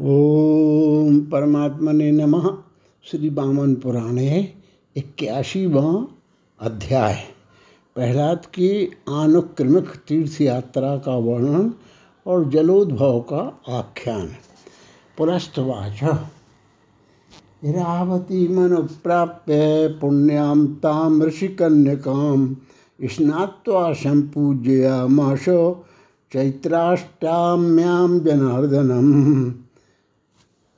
ओम परमात्मने नमः। श्री बामन पुराणे इक्यासीवा अध्याय। प्रहलाद की आनुक्रमिक तीर्थ यात्रा का वर्णन और जलोद्भव का आख्यान। पुरस्तवाच इरावती मनु प्राप्य पुण्याम ताम ऋषिकन्यकाम स्नात्वा संपूजयामाश चैत्राष्टाम्यां जनार्दनम्।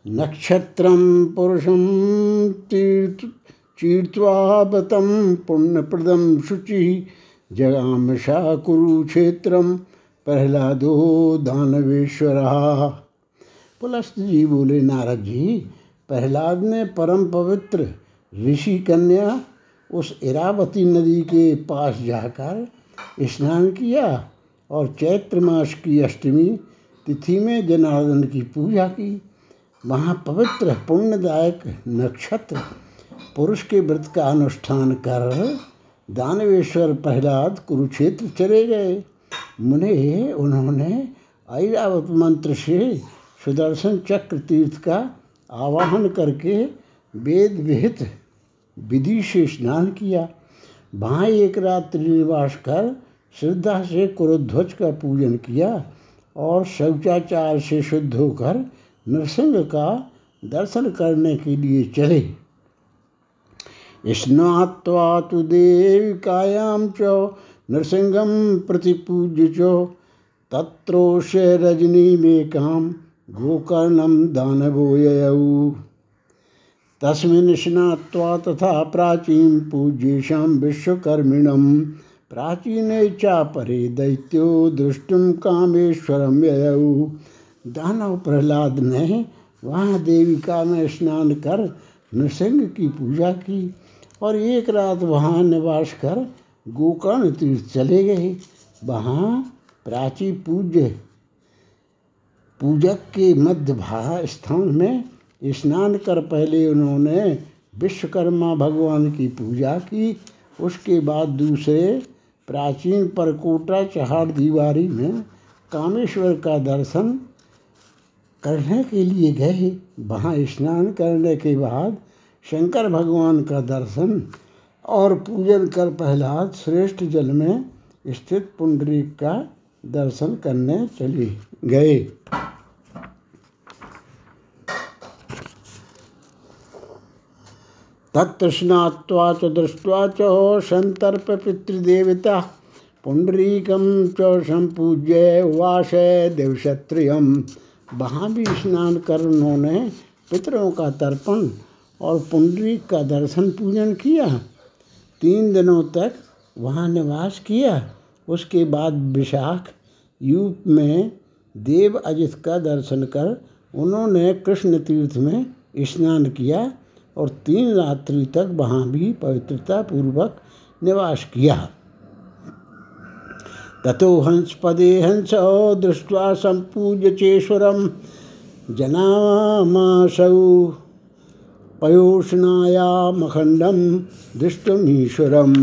नक्षत्रं पुरुषं तीर्थ चीर्त्वापतं पुण्यप्रदं शुचिः। जगामशा कुरुक्षेत्रं प्रहलादो दानवेश्वरः। पुलस्त जी बोले नारद जी प्रहलाद ने परम पवित्र ऋषि कन्या उस इरावती नदी के पास जाकर स्नान किया और चैत्र मास की अष्टमी तिथि में जनार्दन की पूजा की। वहाँ पवित्र पुण्यदायक नक्षत्र, पुरुष के व्रत का अनुष्ठान कर दानवेश्वर प्रहलाद कुरुक्षेत्र चले गए। मुने उन्होंने ऐरावत मंत्र से सुदर्शन चक्र तीर्थ का आवाहन करके वेद विहित विधि से स्नान किया। वहाँ एक रात्रि निवास कर श्रद्धा से कुरुध्वज का पूजन किया और शौचाचार से शुद्ध होकर नरसिंह का दर्शन करने के लिए चले। स्नात्वा तो देविकायां च, नृसिंहं प्रतिपूज्य च। तत्रोष रजनीमेकां गोकर्णं दानवो ययौ तस्मिन् स्नात्वा तथा प्राचीं पूज्येषां विश्वकर्मिणं प्राचीने चापरे दैत्यो दृष्टुम कामेश्वरम ययौ। दानव प्रहलाद ने वहाँ देविका में स्नान कर नृसिंह की पूजा की और एक रात वहाँ निवास कर गोकर्ण तीर्थ चले गए। वहाँ प्राची पूज्य पूजक के मध्य भाग स्थान में स्नान कर पहले उन्होंने विश्वकर्मा भगवान की पूजा की। उसके बाद दूसरे प्राचीन परकोटा चहाड़ दीवारी में कामेश्वर का दर्शन करने के लिए गए। वहाँ स्नान करने के बाद शंकर भगवान का दर्शन और पूजन कर प्रहलाद श्रेष्ठ जल में स्थित पुंडरीक का दर्शन करने चले गए। तत्स्नात्वा च, दृष्ट्वा च संतर्प पितृदेवता। पुंडरीकम च संपूज्य वास देवक्षत्रियम वहाँ भी स्नान कर उन्होंने पितरों का तर्पण और पुंडरीक का दर्शन पूजन किया। तीन दिनों तक वहाँ निवास किया। उसके बाद विशाख यूप में देव अजित का दर्शन कर उन्होंने कृष्ण तीर्थ में स्नान किया और तीन रात्रि तक वहाँ भी पवित्रता पूर्वक निवास किया। ततो हंसपदे हंस दृष्ट्वा सम्पूज्य चेश्वरं जनामासौ पयोष्णायामखण्डं दृष्टमीश्वरम्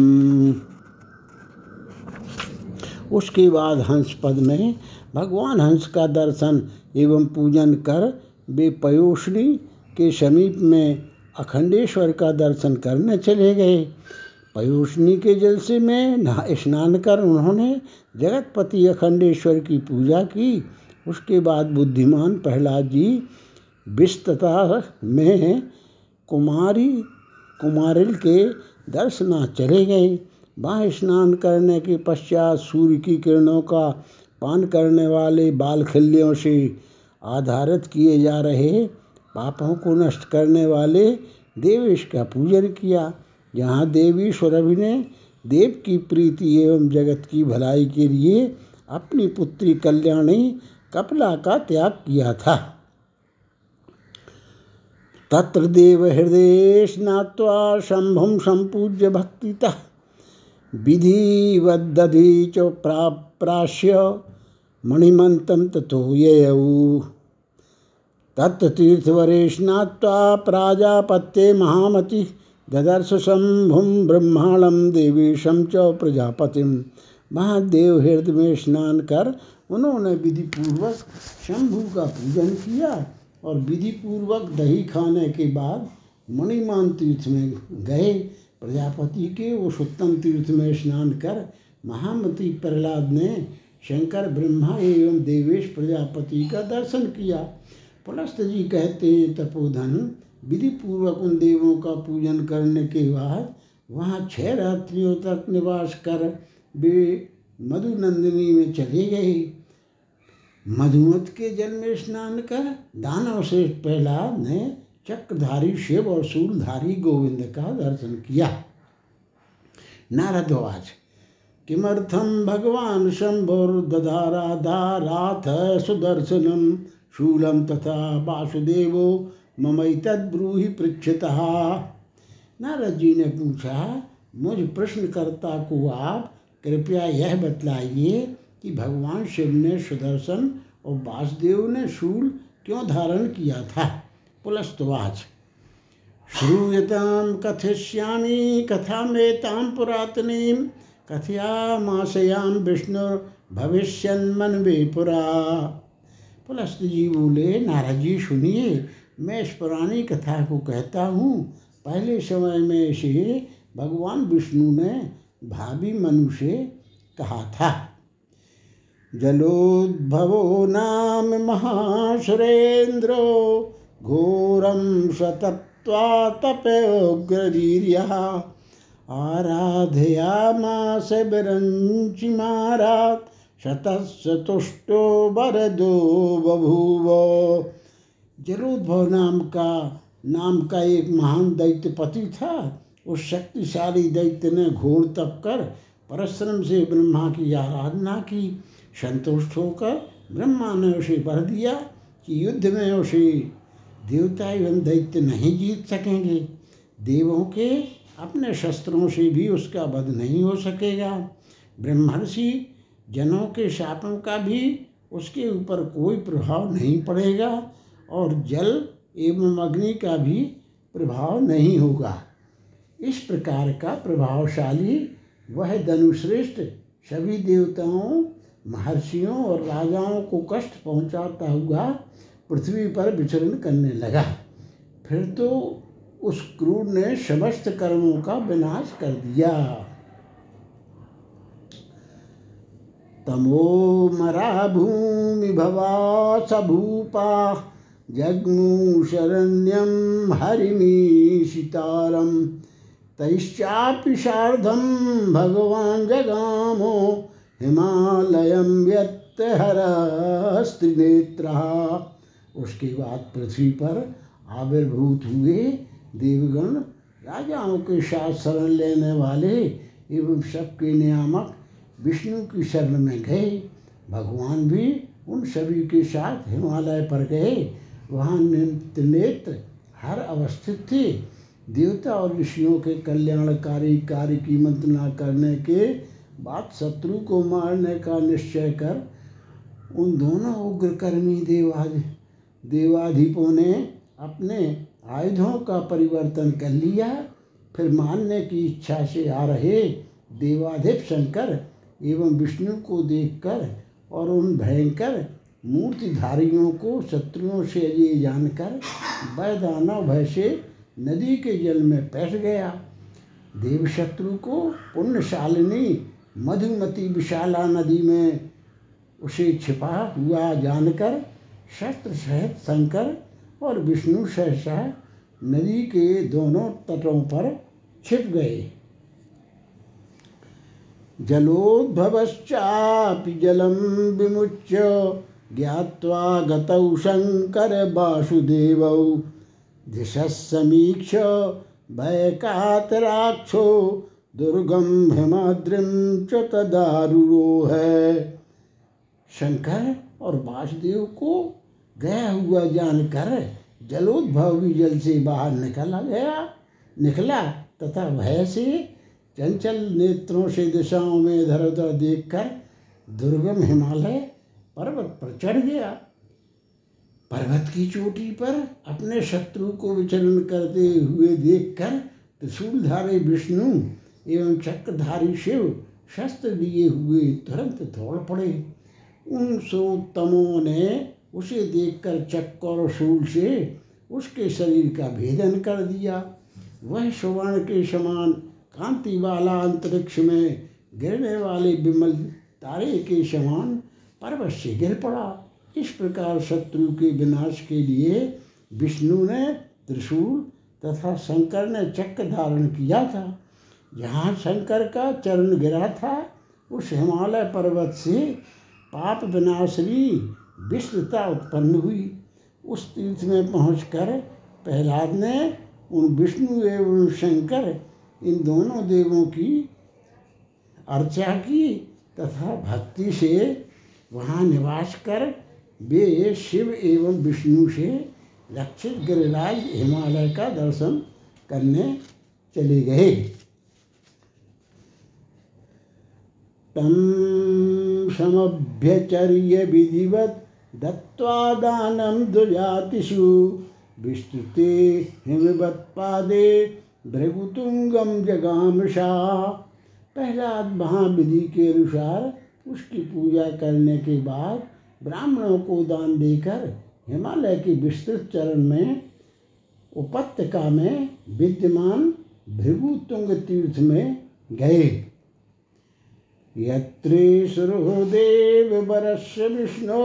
उसके बाद हंस पद में भगवान हंस का दर्शन एवं पूजन कर वे पयोष्णी के समीप में अखंडेश्वर का दर्शन करने चले गए। पयोष्णी के जल से नहा, स्नान कर उन्होंने जगतपति अखंडेश्वर की पूजा की। उसके बाद बुद्धिमान प्रहलाद जी विस्तता में कुमारी, कुमारिल के दर्शना चले गए। वहाँ स्नान करने के पश्चात सूर्य की किरणों का पान करने वाले बालखल्यों से आधारित किए जा रहे, पापों को नष्ट करने वाले देवेश का पूजन किया। जहाँ देवी सुरभि ने देव की प्रीति एवं जगत की भलाई के लिए अपनी पुत्री कल्याणी कपला का त्याग किया था। तत्र देव हृदय स्नात्वा शंभुम संपूज्य भक्तिता विधिवदधि च प्राप्राश्य मणिमंतं तथो ययौ। तत्तीर्थवरे स्नात्वा प्राजापत्ये महामति ददर्श शंभुम ब्रह्मांडम देवीशम च प्रजापतिम महादेव हृदय में स्नान कर, उन्होंने विधि पूर्वक शंभु का पूजन किया और विधि पूर्वक दही खाने के बाद मणिमान तीर्थ में गए। प्रजापति के उस उत्तम तीर्थ में स्नान कर, महामती प्रहलाद ने शंकर, ब्रह्मा एवं देवेश प्रजापति का दर्शन किया। पुलस्त जी कहते हैं, तपोधन विधि पूर्वक उन देवों का पूजन करने के बाद वहाँ छह रात्रियों तक निवास कर वे मधुनंदिनी में चले गए। मधुमत के जन्म स्नान कर दानव श्रेष्ठ प्रहलाद ने चक्रधारी शिव और शूलधारी गोविंद का दर्शन किया। नारदवाच किमर्थम भगवान शंभुर्दधाराधाराथ सुदर्शनम शूलम तथा वासुदेवो ममैतद्ब्रूहि पृच्छतः। नारद जी ने पूछा, मुझ प्रश्नकर्ता को आप कृपया यह बतलाइए कि भगवान शिव ने सुदर्शन और वासुदेव ने शूल क्यों धारण किया था? पुलस्तवाच। श्रूयताम कथिष्यामी कथा मेताम पुरातनीम कथयामाशयाम विष्णु भविष्यन मन वे पुरा। पुलस्त जी बोले, नारद जी, सुनिए मैं इस पुरानी कथा को कहता हूँ। पहले समय में से भगवान विष्णु ने भाभी मनु से कहा था। जलोद्भवो नाम महासुरेन्द्रो घोरम सतत्वा तपोग्रवीर्यः आराधयामास विरञ्चिमारात् शतशतुष्टो वरदो बभूव। जलोद्भव नाम का नाम का एक महान दैत्यपति था। उस शक्तिशाली दैत्य ने घोर तप कर परश्रम से ब्रह्मा की आराधना की। संतुष्ट होकर ब्रह्मा ने उसे वर दिया कि युद्ध में उसे देवता एवं दैत्य नहीं जीत सकेंगे। देवों के अपने शस्त्रों से भी उसका वध नहीं हो सकेगा। ब्रह्मर्षि, जनों के शापों का भी उसके ऊपर कोई प्रभाव नहीं पड़ेगा। और जल एवं अग्नि का भी प्रभाव नहीं होगा। इस प्रकार का प्रभावशाली वह धनुश्रेष्ठ सभी देवताओं, महर्षियों और राजाओं को कष्ट पहुंचाता हुआ पृथ्वी पर विचरण करने लगा। फिर तो उस क्रूर ने समस्त कर्मों का विनाश कर दिया। तमो मरा भूमि भवा सभूपा जग्मु शरण्यम हरिमीशितारम तैश्चापि सार्धम भगवान जगामो हिमालयम व्यत्यहरस्त्रिनेत्र उसके बाद पृथ्वी पर आविर्भूत हुए देवगण, राजाओं के साथ शरण लेने वाले एवं सबके नियामक विष्णु की शरण में गए। भगवान भी उन सभी के साथ हिमालय पर गए। वहाँ त्रिनेत्र हर अवस्थित थे। देवता और ऋषियों के कल्याणकारी कार्य की मंत्रणा करने के बाद शत्रु को मारने का निश्चय कर उन दोनों उग्रकर्मी देवाधि, देवाधिपों ने अपने आयुधों का परिवर्तन कर लिया। फिर मानने की इच्छा से आ रहे देवाधिप शंकर एवं विष्णु को देखकर और उन भयंकर मूर्तिधारियों को शत्रुओं से ये जानकर वैदानव भय से नदी के जल में बैठ गया। देवशत्रु को पुण्यशालिनी मधुमती विशाला नदी में उसे छिपा हुआ जानकर शस्त्र सहित शंकर और विष्णु सहसा नदी के दोनों तटों पर छिप गए। जलोद्भवश्चापि जलम विमुच्य ज्ञात्वा गतौ वासुदेवौ। दिशमीक्ष वैकातराक्षो दुर्गम हिमाद्रिम च है शंकर और वासुदेव को गया हुआ जानकर जलोद्भव भी जल से बाहर निकला गया। निकला तथा भय से चंचल नेत्रों से दिशाओं में इधर उधर देखकर दुर्गम हिमालय पर्वत पर चढ़ गया पर्वत की चोटी पर अपने शत्रु को विचरण करते हुए देखकर त्रिशूलधारी विष्णु एवं चक्रधारी शिव शस्त्र लिए हुए तुरंत दौड़ पड़े। उन सोत्तमों ने उसे देखकर चक्कर और शूल से उसके शरीर का भेदन कर दिया। वह सुवर्ण के समान कांति वाला अंतरिक्ष में गिरने वाले विमल तारे के समान पर्वत से गिर पड़ा। इस प्रकार शत्रु के विनाश के लिए विष्णु ने त्रिशूल तथा शंकर ने चक्र धारण किया था। जहाँ शंकर का चरण गिरा था, उस हिमालय पर्वत से पाप विनाशरी विश्वता उत्पन्न हुई। उस तीर्थ में पहुंचकर प्रहलाद ने उन विष्णु एवं शंकर, इन दोनों देवों की अर्चा की तथा भक्ति से वहाँ निवास कर वे शिव एवं विष्णु से लक्षित गिरिराज हिमालय का दर्शन करने चले गए। तम समभ्यचर्य विधिवत दत्वा दानम दुजातिषु। विस्तृते हिमवत्पादे भृगुतुंगम जगामशा पहला महाविधि के अनुसार उसकी पूजा करने के बाद ब्राह्मणों को दान देकर हिमालय के विस्तृत चरण में, उपत्यका में विद्यमान भृगुतुंग तीर्थ में गए। यत्रे सुरदेव वरस्य विष्णु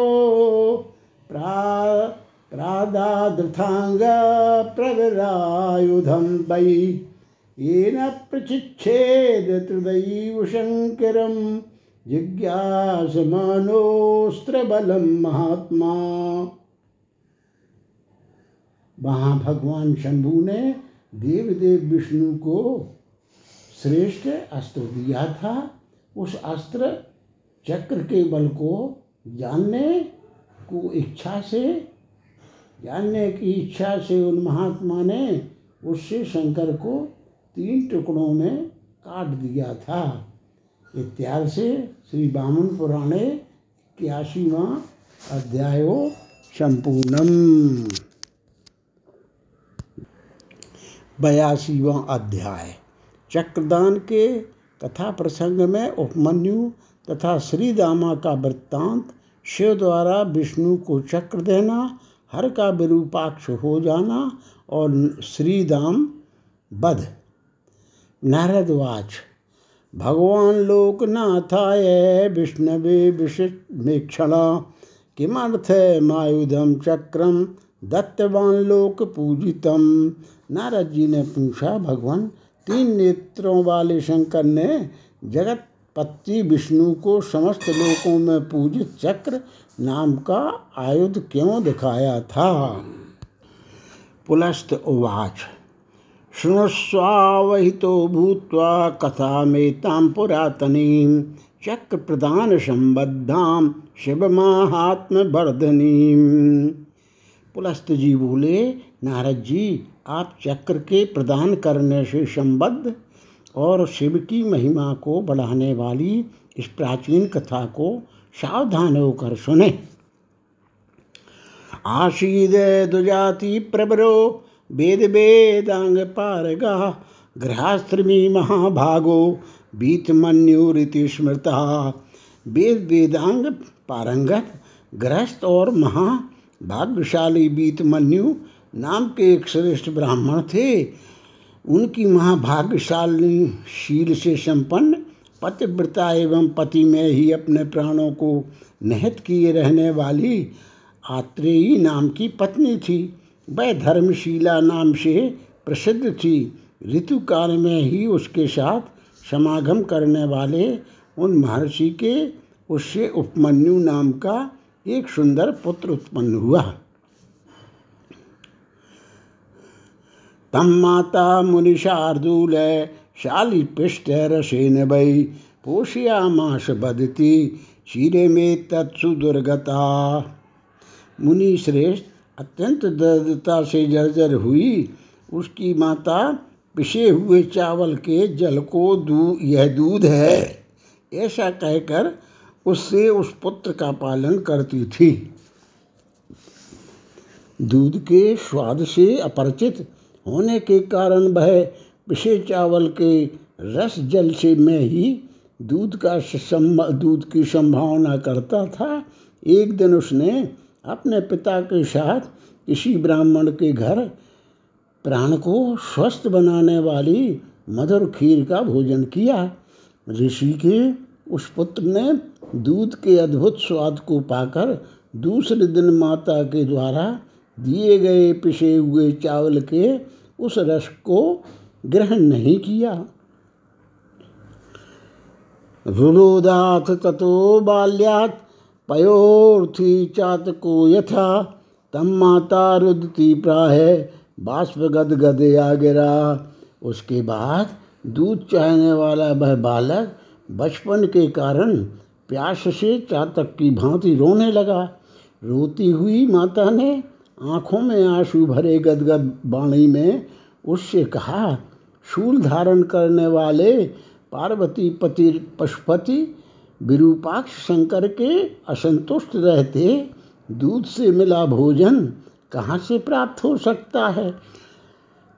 प्रा प्रादाधृथांग प्रविरायुधम वै। येन प्रचिच्छेद त्रिदैव शङ्करं जिज्ञासमानोऽस्त्रबलं महात्मा। वहाँ भगवान शंभु ने देवदेव विष्णु को श्रेष्ठ अस्त्र दिया था। उस अस्त्र चक्र के बल को जानने को इच्छा से, जानने की इच्छा से उन महात्मा ने उससे शंकर को तीन टुकड़ों में काट दिया था। इत्यादि से श्री बामन पुराणे इक्यासीवा अध्यायो संपूर्णम। बयासीवा अध्याय, चक्रदान के कथा प्रसंग में उपमन्यु तथा श्री दामा का वृत्तांत, शिव द्वारा विष्णु को चक्र देना, हर का विरूपाक्ष हो जाना और श्रीदाम बध। नारदवाच भगवान लोकनाथाय विष्णवे विषमेक्षण किमर्थ मायुधम चक्रम दत्तवान लोक पूजितम नारद जी ने पूछा, भगवान, तीन नेत्रों वाले शंकर ने जगत पति विष्णु को समस्त लोकों में पूजित चक्र नाम का आयुध क्यों दिखाया था? पुलस्त उवाच। शृणुस्वावहितो भूत्वा कथामेतां पुरातनीं चक्रप्रदानसम्बद्धां शिवमाहात्म्यवर्धनीं। पुलस्त जी बोले, नारद जी, आप चक्र के प्रदान करने से संबद्ध और शिव की महिमा को बढ़ाने वाली इस प्राचीन कथा को सावधान होकर सुने। आशीद दुजाति प्रबरो वेद वेदांग पारगा ग्रहास्त्रमी महाभागो बीत बीतमन्युरिति स्मृता। वेद वेदांग पारंगत गृहस्थ और महाभाग्यशाली बीतमन्यु नाम के एक श्रेष्ठ ब्राह्मण थे। उनकी महाभाग्यशाली शील से संपन्न, पतिव्रता एवं पति में ही अपने प्राणों को निहित किए रहने वाली आत्रेयी नाम की पत्नी थी। वह धर्मशीला नाम से प्रसिद्ध थी। ऋतुकाल में ही उसके साथ समागम करने वाले उन महर्षि के उससे उपमन्यु नाम का एक सुंदर पुत्र उत्पन्न हुआ। तम माता मुनिशार्दूल शाली पृष्ठ रसेन वै पोषयामाश बदती क्षीरे में तत्सु दुर्गता। मुनि श्रेष्ठ अत्यंत दर्दता से जर्जर हुई। उसकी माता पिसे हुए चावल के जल को दू, यह दूध है। ऐसा कहकर उससे उस पुत्र का पालन करती थी। दूध के स्वाद से अपरिचित होने के कारण वह पिसे चावल के रस जल से में ही दूध का दूध की संभावना करता था। एक दिन उसने अपने पिता के साथ किसी ब्राह्मण के घर प्राण को स्वस्थ बनाने वाली मधुर खीर का भोजन किया। ऋषि के उस पुत्र ने दूध के अद्भुत स्वाद को पाकर दूसरे दिन माता के द्वारा दिए गए पिसे हुए चावल के उस रस को ग्रहण नहीं किया। रुरोदाथ ततो बाल्यात पयोर्थी चातको यथा, तम माता रुदती प्राह, बाष्प गद गद आ गिरा उसके बाद दूध चाहने वाला वह बालक बचपन के कारण प्यास से चातक की भांति रोने लगा। रोती हुई माता ने आँखों में आँसू भरे गदगद वाणी में उससे कहा, शूल धारण करने वाले पार्वती पति, पशुपति विरूपाक्ष शंकर के असंतुष्ट रहते, दूध से मिला भोजन कहाँ से प्राप्त हो सकता है?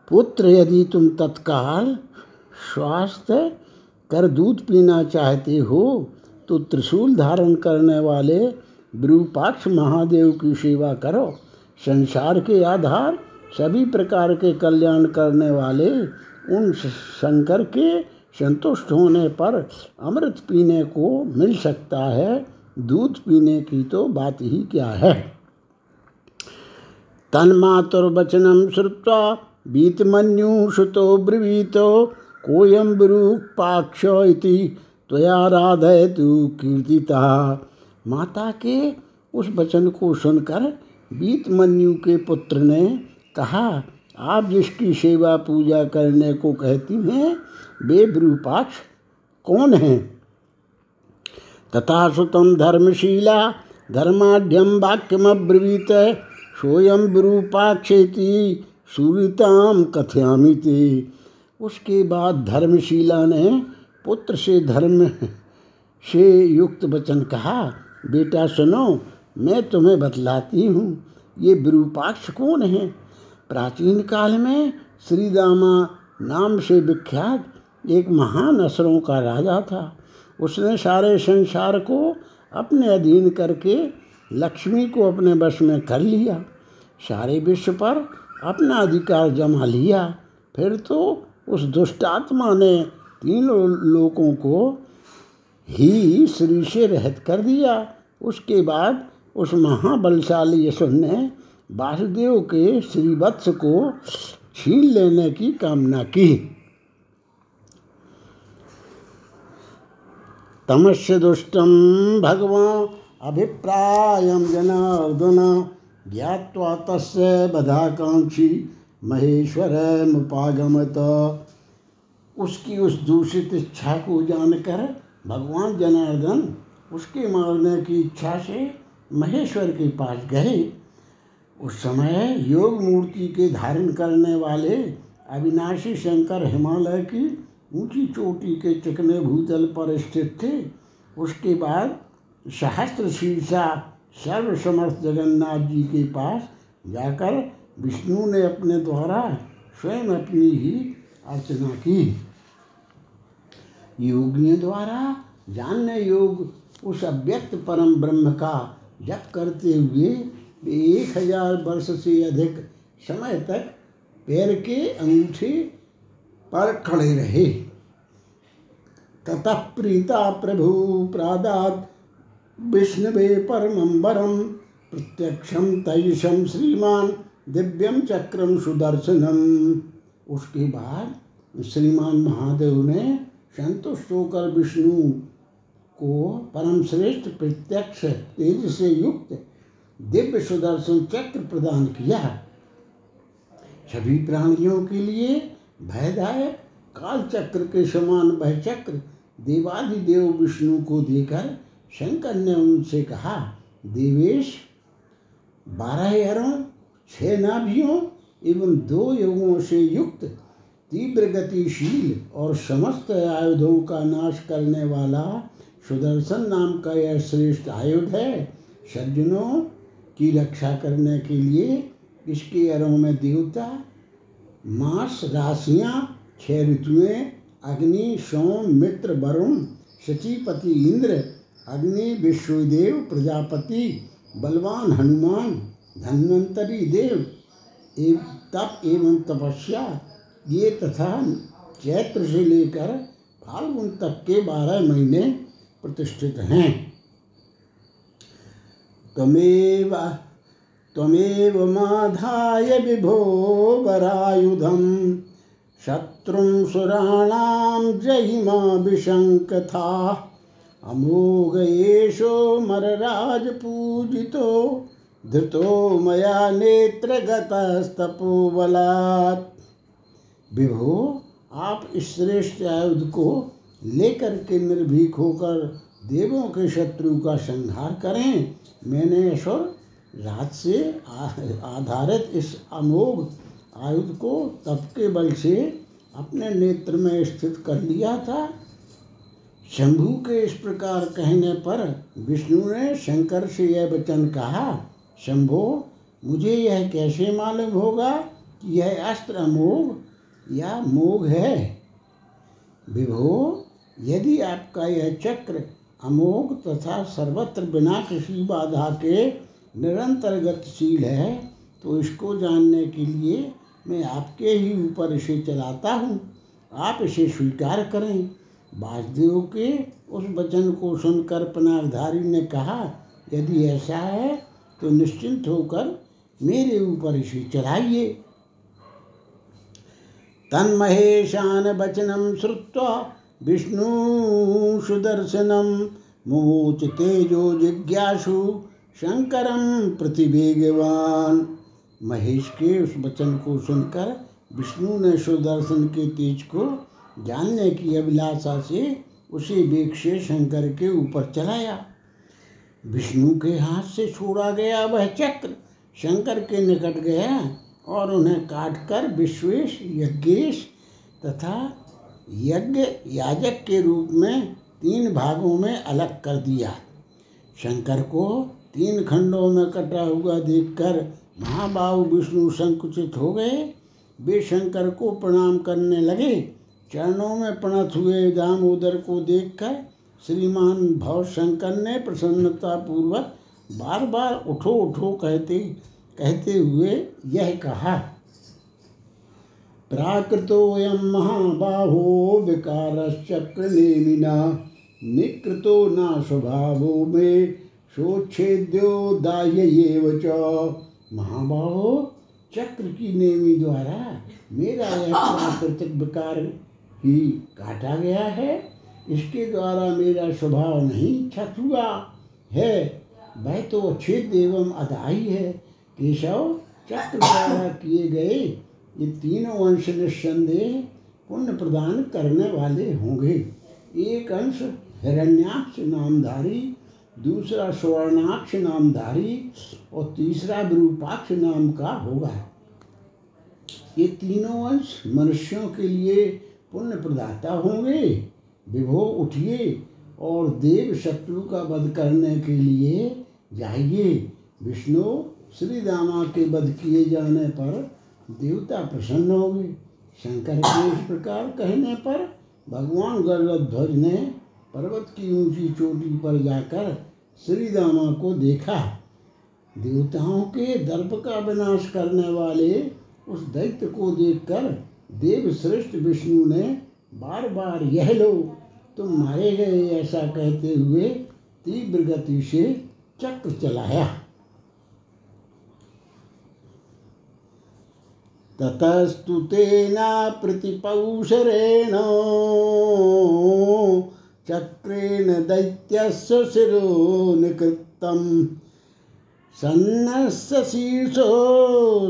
पुत्र, यदि तुम तत्काल स्वास्थ्य कर दूध पीना चाहते हो तो त्रिशूल धारण करने वाले विरूपाक्ष महादेव की सेवा करो। संसार के आधार सभी प्रकार के कल्याण करने वाले उन शंकर के संतुष्ट होने पर अमृत पीने को मिल सकता है, दूध पीने की तो बात ही क्या है? तन्मातुर्वचनम श्रुत्वा बीतमन्यु श्रुतो ब्रवीतो कोयम विरूपाक्ष इति त्वया राधय कीर्तिता। माता के उस वचन को सुनकर बीतमन्यु के पुत्र ने कहा, आप जिसकी सेवा पूजा करने को कहती हैं वे विरूपाक्ष कौन हैं? तथा सुतम धर्मशीला धर्माढ़ वाक्यमब्रवीत सोयम विरूपाक्षेति सूरिताम कथयामी उसके बाद धर्मशीला ने पुत्र से धर्म से युक्त वचन कहा, बेटा सुनो, मैं तुम्हें बतलाती हूँ, ये विरूपाक्ष कौन है? प्राचीन काल में श्रीदामा नाम से विख्यात एक महान असरों का राजा था। उसने सारे संसार को अपने अधीन करके लक्ष्मी को अपने वश में कर लिया। सारे विश्व पर अपना अधिकार जमा लिया। फिर तो उस दुष्टात्मा ने तीनों लोगों को ही श्री से रहत कर दिया। उसके बाद उस महाबलशाली यशुन ने वासुदेव के श्रीवत्स को छीन लेने की कामना की। तमस्य दुष्टम भगवान अभिप्राय जनार्दन तस्य बधाकांक्षी महेश्वर मुपागमत उसकी उस दूषित इच्छा को जानकर भगवान जनार्दन उसके मारने की इच्छा से महेश्वर के पास गए। उस समय योग मूर्ति के धारण करने वाले अविनाशी शंकर हिमालय की ऊँची चोटी के चिकने भूतल पर स्थित थे। उसके बाद सहस्त्र शीर्षा सर्वसमर्थ जगन्नाथ जी के पास जाकर विष्णु ने अपने द्वारा स्वयं अपनी ही अर्चना की। योगियों द्वारा जानने योग उस अव्यक्त परम ब्रह्म का जप करते हुए एक हज़ार वर्ष से अधिक समय तक पैर के अंगूठे पर खड़े रहे ततः प्रीता प्रभु प्रादात विष्णवे परमंबरम प्रत्यक्षम तयशम श्रीमान दिव्यम चक्रम सुदर्शनम। उसके बाद श्रीमान महादेव ने संतुष्ट होकर विष्णु को परम श्रेष्ठ प्रत्यक्ष तेज से युक्त, दिव्य सुदर्शन चक्र प्रदान किया। सभी प्राणियों के लिए भयदायक काल चक्र के समान वह चक्र देवादिदेव विष्णु को देकर शंकर ने उनसे कहा, देवेश, बारह अरों छह नाभियों एवं दो युगों से युक्त, तीव्र गतिशील और समस्त आयुधों का नाश करने वाला सुदर्शन नाम का यह श्रेष्ठ आयुध है। सज्जनों की रक्षा करने के लिए इसके अरों में देवता मास राशियाँ, छह ऋतुएँ, अग्नि सोम मित्र, वरुण शचीपति इंद्र, अग्नि, विश्वदेव, प्रजापति, बलवान, हनुमान, धन्वंतरी, देव, एवं, तप एवं तपस्या, ये तथा चैत्र से लेकर फाल्गुन तक के बारह महीने प्रतिष्ठित हैं। त्वमेव त्वमेव माधाय विभो वरायुधं शत्रुं सुराणां जहिमा विशङ्कथा अमोघ एषो मरराजपूजितो धृतो मया नेत्रगतस्तपोबलात्। विभो, आप इस श्रेष्ठ आयुध को लेकर के निर्भीक होकर देवों के शत्रु का संहार करें। मैंने असुर रात से आधारित इस अमोघ आयुध को तप के बल से अपने नेत्र में स्थित कर लिया था। शंभु के इस प्रकार कहने पर विष्णु ने शंकर से यह वचन कहा, शंभो, मुझे यह कैसे मालूम होगा कि यह अस्त्र अमोघ या मोघ है? विभो, यदि आपका यह चक्र अमोघ तथा सर्वत्र बिना किसी बाधा के निरंतर गतिशील है तो इसको जानने के लिए मैं आपके ही ऊपर इसे चलाता हूँ। आप इसे स्वीकार करें। वासुदेव के उस वचन को सुनकर पनागधारी ने कहा, यदि ऐसा है तो निश्चिंत होकर मेरे ऊपर इसे चलाइए। तन्महेशान वचनम श्रुत्वा विष्णु सुदर्शनं मुमोच तेजो जिज्ञासु शंकरम प्रतिवेगवान। महेश के उस वचन को सुनकर विष्णु ने सुदर्शन के तेज को जानने की अभिलाषा से उसे वेग से शंकर के ऊपर चलाया। विष्णु के हाथ से छोड़ा गया वह चक्र शंकर के निकट गया और उन्हें काटकर विश्वेश, यज्ञेश तथा यज्ञ याजक के रूप में तीन भागों में अलग कर दिया। शंकर को तीन खंडों में कटा हुआ देखकर महाबाहु विष्णु संकुचित हो गए। वे शंकर को प्रणाम करने लगे। चरणों में प्रणत हुए दामोदर को देखकर श्रीमान भव शंकर ने प्रसन्नता पूर्वक बार बार उठो उठो कहते कहते हुए यह कहा, प्राकृतोऽयं महाबाहो विकारश्चक्र नेमिना, निकृतो न स्वभावो मे सोच्छेद्यो दाह्य च। महाबाहो, चक्र की नेमी द्वारा मेरा यह प्राकृतिक विकार ही काटा गया है। इसके द्वारा मेरा स्वभाव नहीं छत हुआ है। वह तो अच्छेद एवं अदाई है। केशव, चक्र द्वारा किए गए ये तीनों अंश निस्संदेह पुण्य प्रदान करने वाले होंगे। एक अंश हिरण्याक्ष नामधारी दूसरा स्वर्णाक्ष नामधारी और तीसरा विरूपाक्ष नाम का होगा। ये तीनों अंश मनुष्यों के लिए पुण्य प्रदाता होंगे। विभो उठिए और देव शत्रु का वध करने के लिए जाइए। विष्णु श्री रामा के वध किए जाने पर देवता प्रसन्न होंगे। शंकर के इस प्रकार कहने पर भगवान गरुड़ध्वज ने पर्वत की ऊँची चोटी पर जाकर श्री रामा को देखा। देवताओं के दर्प का विनाश करने वाले उस दैत्य को देखकर देव श्रेष्ठ विष्णु ने बार बार यह लो, तुम मारे गए, ऐसा कहते हुए तीव्र गति से चक्र चलाया। ततस्तु तेना प्रतिपौशरेण चक्रेण दैत्यस्य शिरो निकृत्तं सन्नस्य शीर्षो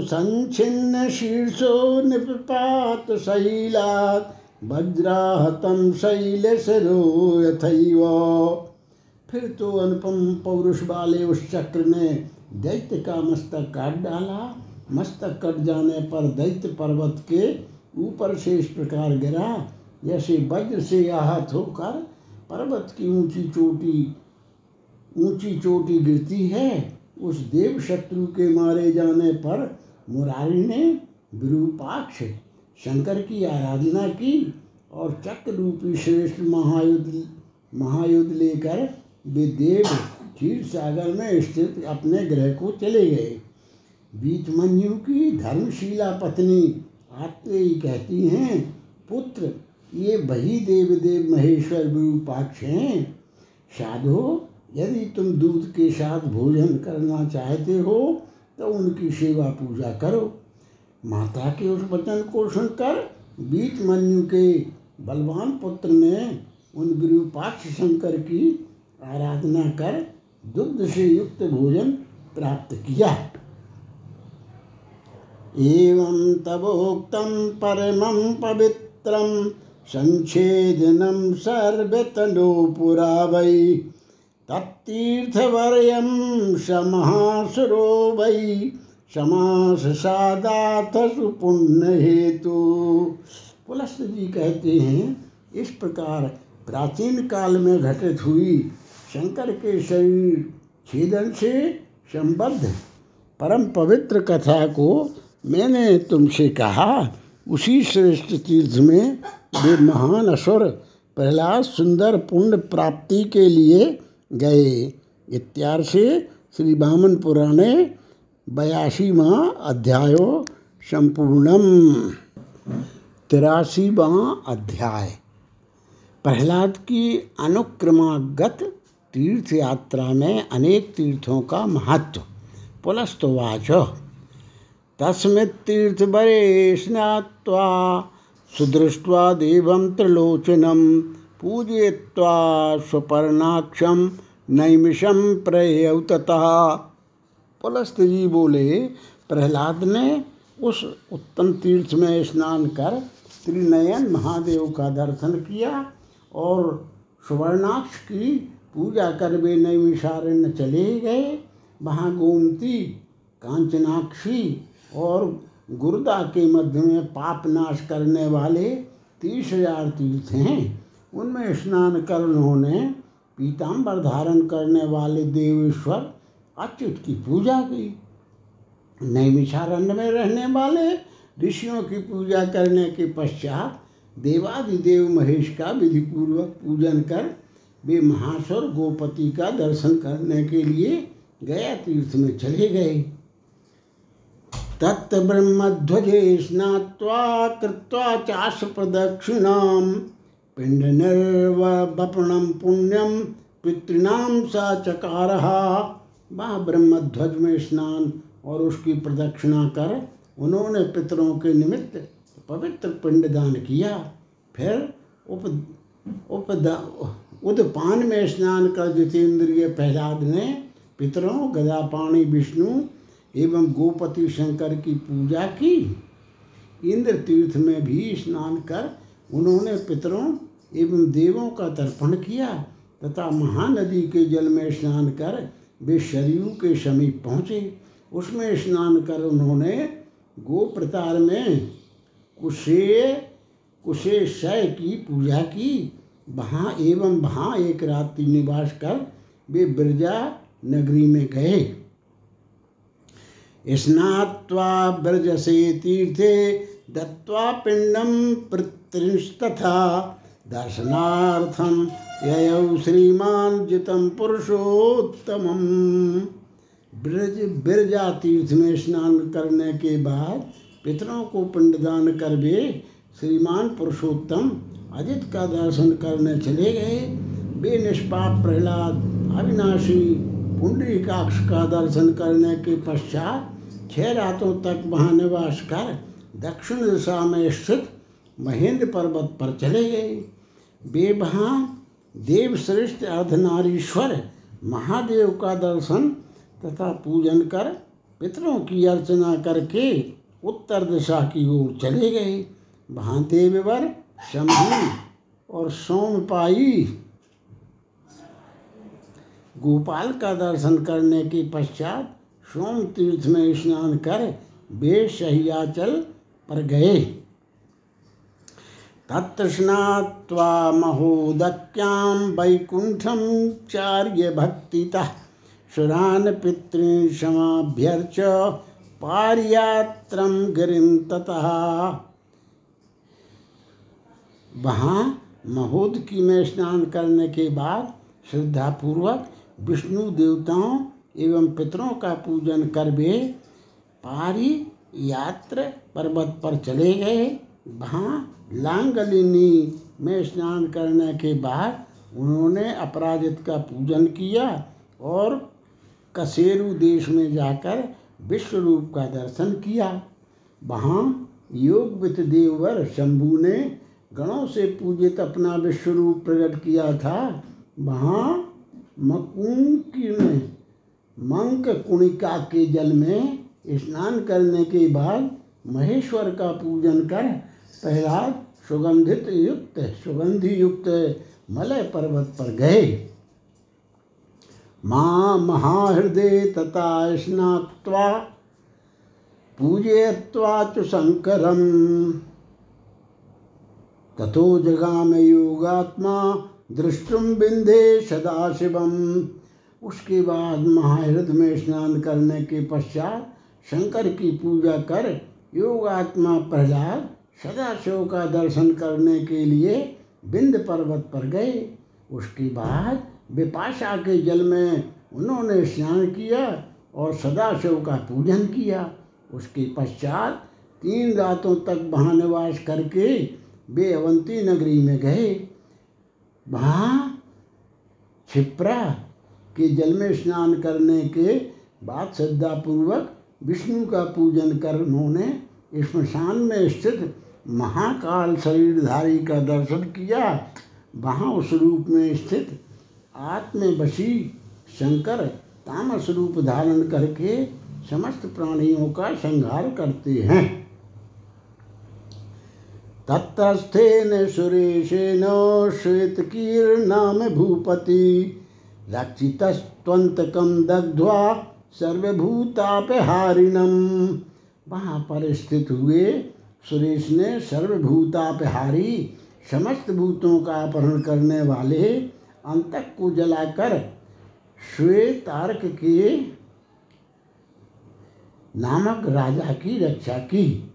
सञ्छिन्न शीर्षो निपात शैलात्। वज्राहतं शैलशिरो यथैव। फिर तो अनुपम पौरुष वाले उस चक्र ने दैत्य का मस्तक काट डाला। मस्तक कट जाने पर दैत्य पर्वत के ऊपर से इस प्रकार गिरा। जैसे वज्र से आहत होकर पर्वत की ऊँची चोटी ऊँची चोटी गिरती है, उस देव शत्रु के मारे जाने पर मुरारी ने विरूपाक्ष, शंकर की आराधना की और चक्र रूपी श्रेष्ठ महायुद्ध महायुद्ध लेकर वे देव क्षीर सागर में स्थित अपने ग्रह को चले गए। बीतमंजू की धर्मशीला पत्नी आत्रेयी कहती हैं, पुत्र ये वही देव देव महेश्वर विरूपाक्ष हैं। साधो, यदि तुम दूध के साथ भोजन करना चाहते हो तो उनकी सेवा पूजा करो। माता के उस वचन को सुनकर बीत मनु के बलवान पुत्र ने उन विरूपाक्ष शंकर की आराधना कर दुग्ध से युक्त भोजन प्राप्त किया। एवं तबोक्तं परमं पवित्रं सञ्छेदनं सर्वतनो पुरा वै तत्तीर्थवर्यं समहासुरो वै समास सुपुण्य हेतु पुलस्त जी कहते हैं, इस प्रकार प्राचीन काल में घटित हुई शंकर के शरीर छेदन से संबद्ध परम पवित्र कथा को मैंने तुमसे कहा। उसी श्रेष्ठ तीर्थ में वे महान असुर प्रहलाद सुंदर पुण्य प्राप्ति के लिए गए। इत्यार से श्री बामन पुराणे बयासीवा अध्यायो संपूर्णम। तिरासीवा अध्याय। प्रहलाद की अनुक्रमागत तीर्थ यात्रा में अनेक तीर्थों का महत्व। पुलस्तवाच तस्मित्तीर्थवरे स्नात्वा सुदृष्ट्वा देवं त्रिलोचनं पूजयित्वा स्वपर्णाक्षं नैमिषं प्रयौ ततः पुलस्त जी बोले, प्रहलाद ने उस उत्तम तीर्थ में स्नान कर त्रिनयन महादेव का दर्शन किया और सुवर्णाक्ष की पूजा कर वे नैमिषारण्य चले गए। वहाँ गोमती कांचनाक्षी और गुरुदा के मध्य में पाप नाश करने वाले तीस हज़ार तीर्थ हैं। उनमें स्नान कर उन्होंने पीताम्बर धारण करने वाले देवेश्वर अच्युत की पूजा की। नैमिषारण्य में रहने वाले ऋषियों की पूजा करने के पश्चात देवादिदेव महेश का विधिपूर्वक पूजन कर वे महासुर गोपति का दर्शन करने के लिए गया तीर्थ में चले गए। तत्ब्रह्मध्वजे स्नात्वा कृत्वा चाश प्रदक्षिणां पिण्डनिर्वपणं पुण्यम पितृणाम सा चकार वह ब्रह्मध्वज में स्नान और उसकी प्रदक्षिणा कर, उन्होंने पितरों के निमित्त पवित्र पिंडदान किया। फिर उप, उपदा, उदपान में स्नान कर जितेंद्रिय प्रहलाद ने पितरों, गदापाणी, विष्णु एवं गोपति शंकर की पूजा की। इंद्र तीर्थ में भी स्नान कर उन्होंने पितरों एवं देवों का तर्पण किया तथा महानदी के जल में स्नान कर वे शरीर के समीप पहुँचे। उसमें स्नान कर उन्होंने गोप्रतार में कुशे कुशे शय की पूजा की। वहाँ एवं वहाँ एक रात्रि निवास कर वे ब्रजा नगरी में गए। स्नात्वा ब्रजसे तीर्थे दत्वा पिंडम पृत्रिंस्तथा दर्शनार्थम ययौ श्रीमान जितम पुरुषोत्तमम। ब्रज बिरजा तीर्थ में स्नान करने के बाद पितरों को पिंडदान कर वे श्रीमान पुरुषोत्तम अजित का दर्शन करने चले गए। वे निष्पाप प्रहलाद, अविनाशी, पुंडरीकाक्ष का दर्शन करने के पश्चात छह रातों तक वहाँ निवास कर दक्षिण दिशा में स्थित महेंद्र पर्वत पर चले गए। वे वहाँ देवश्रेष्ठ अर्धनारीश्वर महादेव का दर्शन तथा पूजन कर पितरों की अर्चना करके उत्तर दिशा की ओर चले गए। वहाँ देववर शंभु और सोमपाई गोपाल का दर्शन करने के पश्चात सोम तीर्थ में स्नान कर वे पर गए। तत्स्नात्वा महोदक्यां वैकुंठम चार्य भक्तितः सुरान पितॄन् समाभ्यर्च पारियात्रम गिरिम ततः। वहाँ महोद की में स्नान करने के बाद श्रद्धापूर्वक विष्णु देवताओं एवं पितरों का पूजन कर वे पारी यात्र पर्वत पर चले गए। वहाँ लांगलिनी में स्नान करने के बाद उन्होंने अपराजित का पूजन किया और कसेरु देश में जाकर विश्व रूप का दर्शन किया। वहाँ योगवित देववर शंभु ने गणों से पूजित अपना विश्व रूप प्रकट किया था। वहाँ मकुंकी में मंक कुणिका के जल में स्नान करने के बाद महेश्वर का पूजन कर प्रहलाद सुगंधित युक्त, सुगंधि युक्त मलय पर्वत पर गए। माँ महाहृदय तथा स्नात्वा च शंकरम। ततो जगाम योगात्मा दृष्टुम बिंदे सदाशिवम। उसके बाद महाहृद में स्नान करने के पश्चात शंकर की पूजा कर योगात्मा प्रहलाद सदाशिव का दर्शन करने के लिए बिंद पर्वत पर गए। उसके बाद विपाशा के जल में उन्होंने स्नान किया और सदाशिव का पूजन किया। उसके पश्चात तीन रातों तक वहाँ निवास करके वे अवंती नगरी में गए। वहाँ क्षिप्रा के जल में स्नान करने के बाद श्रद्धापूर्वक विष्णु का पूजन कर उन्होंने स्मशान में स्थित महाकाल शरीरधारी का दर्शन किया। वहाँ उस रूप में स्थित आत्मवशी शंकर तामस रूप धारण करके समस्त प्राणियों का संहार करते हैं। तत्स्थेन सुरेशेन श्वेतकीर्णाम भूपति रक्षितस्त्वन्तकं दग्ध्वा सर्वभूतापहारिणम। वहाँ पर स्थित हुए सुरेश ने सर्वभूतापहारी, समस्त भूतों का अपहरण करने वाले अंतक को जलाकर श्वेतार्क के नामक राजा की रक्षा की।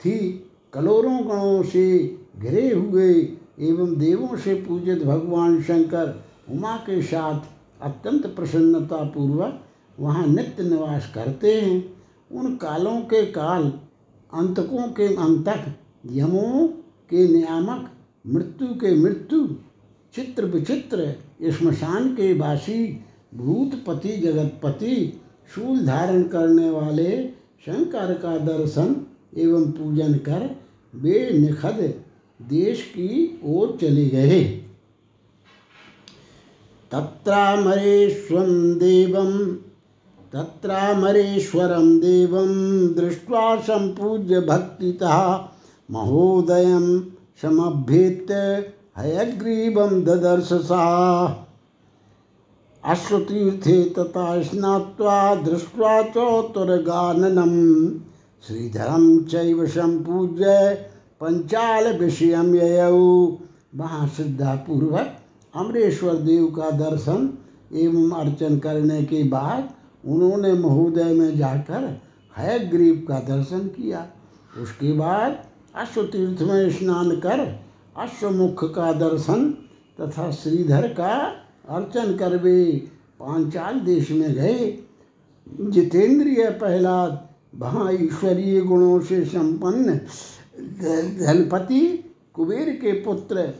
थी, कलोरों गणों से घिरे हुए एवं देवों से पूजित भगवान शंकर उमा के साथ अत्यंत प्रसन्नता पूर्वक वहाँ नित्य निवास करते हैं। उन कालों के काल, अंतकों के अंतक, यमों के नियामक, मृत्यु के मृत्यु, चित्र विचित्र श्मशान के वासी, भूतपति, जगतपति, शूल धारण करने वाले, शंकर का दर्शन एवं पूजन कर वे निखद देश की ओर चले गए। तत्रामरेश्वं देवं, तत्रामरेश्वरं देवं दृष्ट्वा सम्पूज्य भक्तितः महोदयं समभ्येत्य हयग्रीवं अश्वतीर्थे तथा स्नात्वा दृष्ट्वा चौतुरगाननं श्रीधरं चैव सम्पूज्य पंचाल विषयम ययौ। वहाँ श्रद्धापूर्वक अमरेश्वर देव का दर्शन एवं अर्चन करने के बाद उन्होंने महोदय में जाकर है हयग्रीव का दर्शन किया। उसके बाद अश्वतीर्थ में स्नान कर अश्वमुख का दर्शन तथा श्रीधर का अर्चन कर वे पांचाल देश में गए। जितेंद्रिय प्रहलाद वहाँ ईश्वरीय गुणों से संपन्न धनपति कुबेर के पुत्र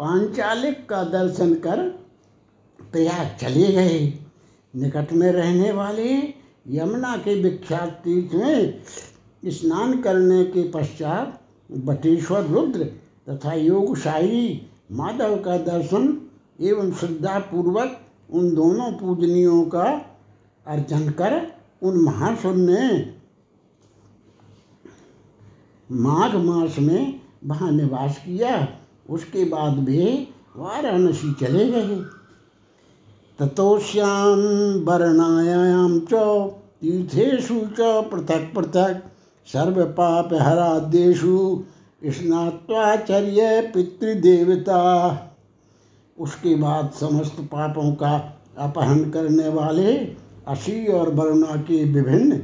पांचालिक का दर्शन कर प्रयाग चले गए। निकट में रहने वाले यमुना के विख्यात तीर्थ में स्नान करने के पश्चात बटेश्वर रुद्र तथा योगशाही माधव का दर्शन एवं श्रद्धापूर्वक उन दोनों पूजनियों का अर्चन कर उन महासुर ने माघ मास में वहाँ निवास किया। उसके बाद वे वाराणसी चले गए। ततोश्याम वर्णायाम च तीर्थेशु च, पृथक पृथक सर्व पाप हरादेशु स्नात्वाचर्य पितृदेवता। उसके बाद समस्त पापों का अपहरण करने वाले अशी और वरुणा के विभिन्न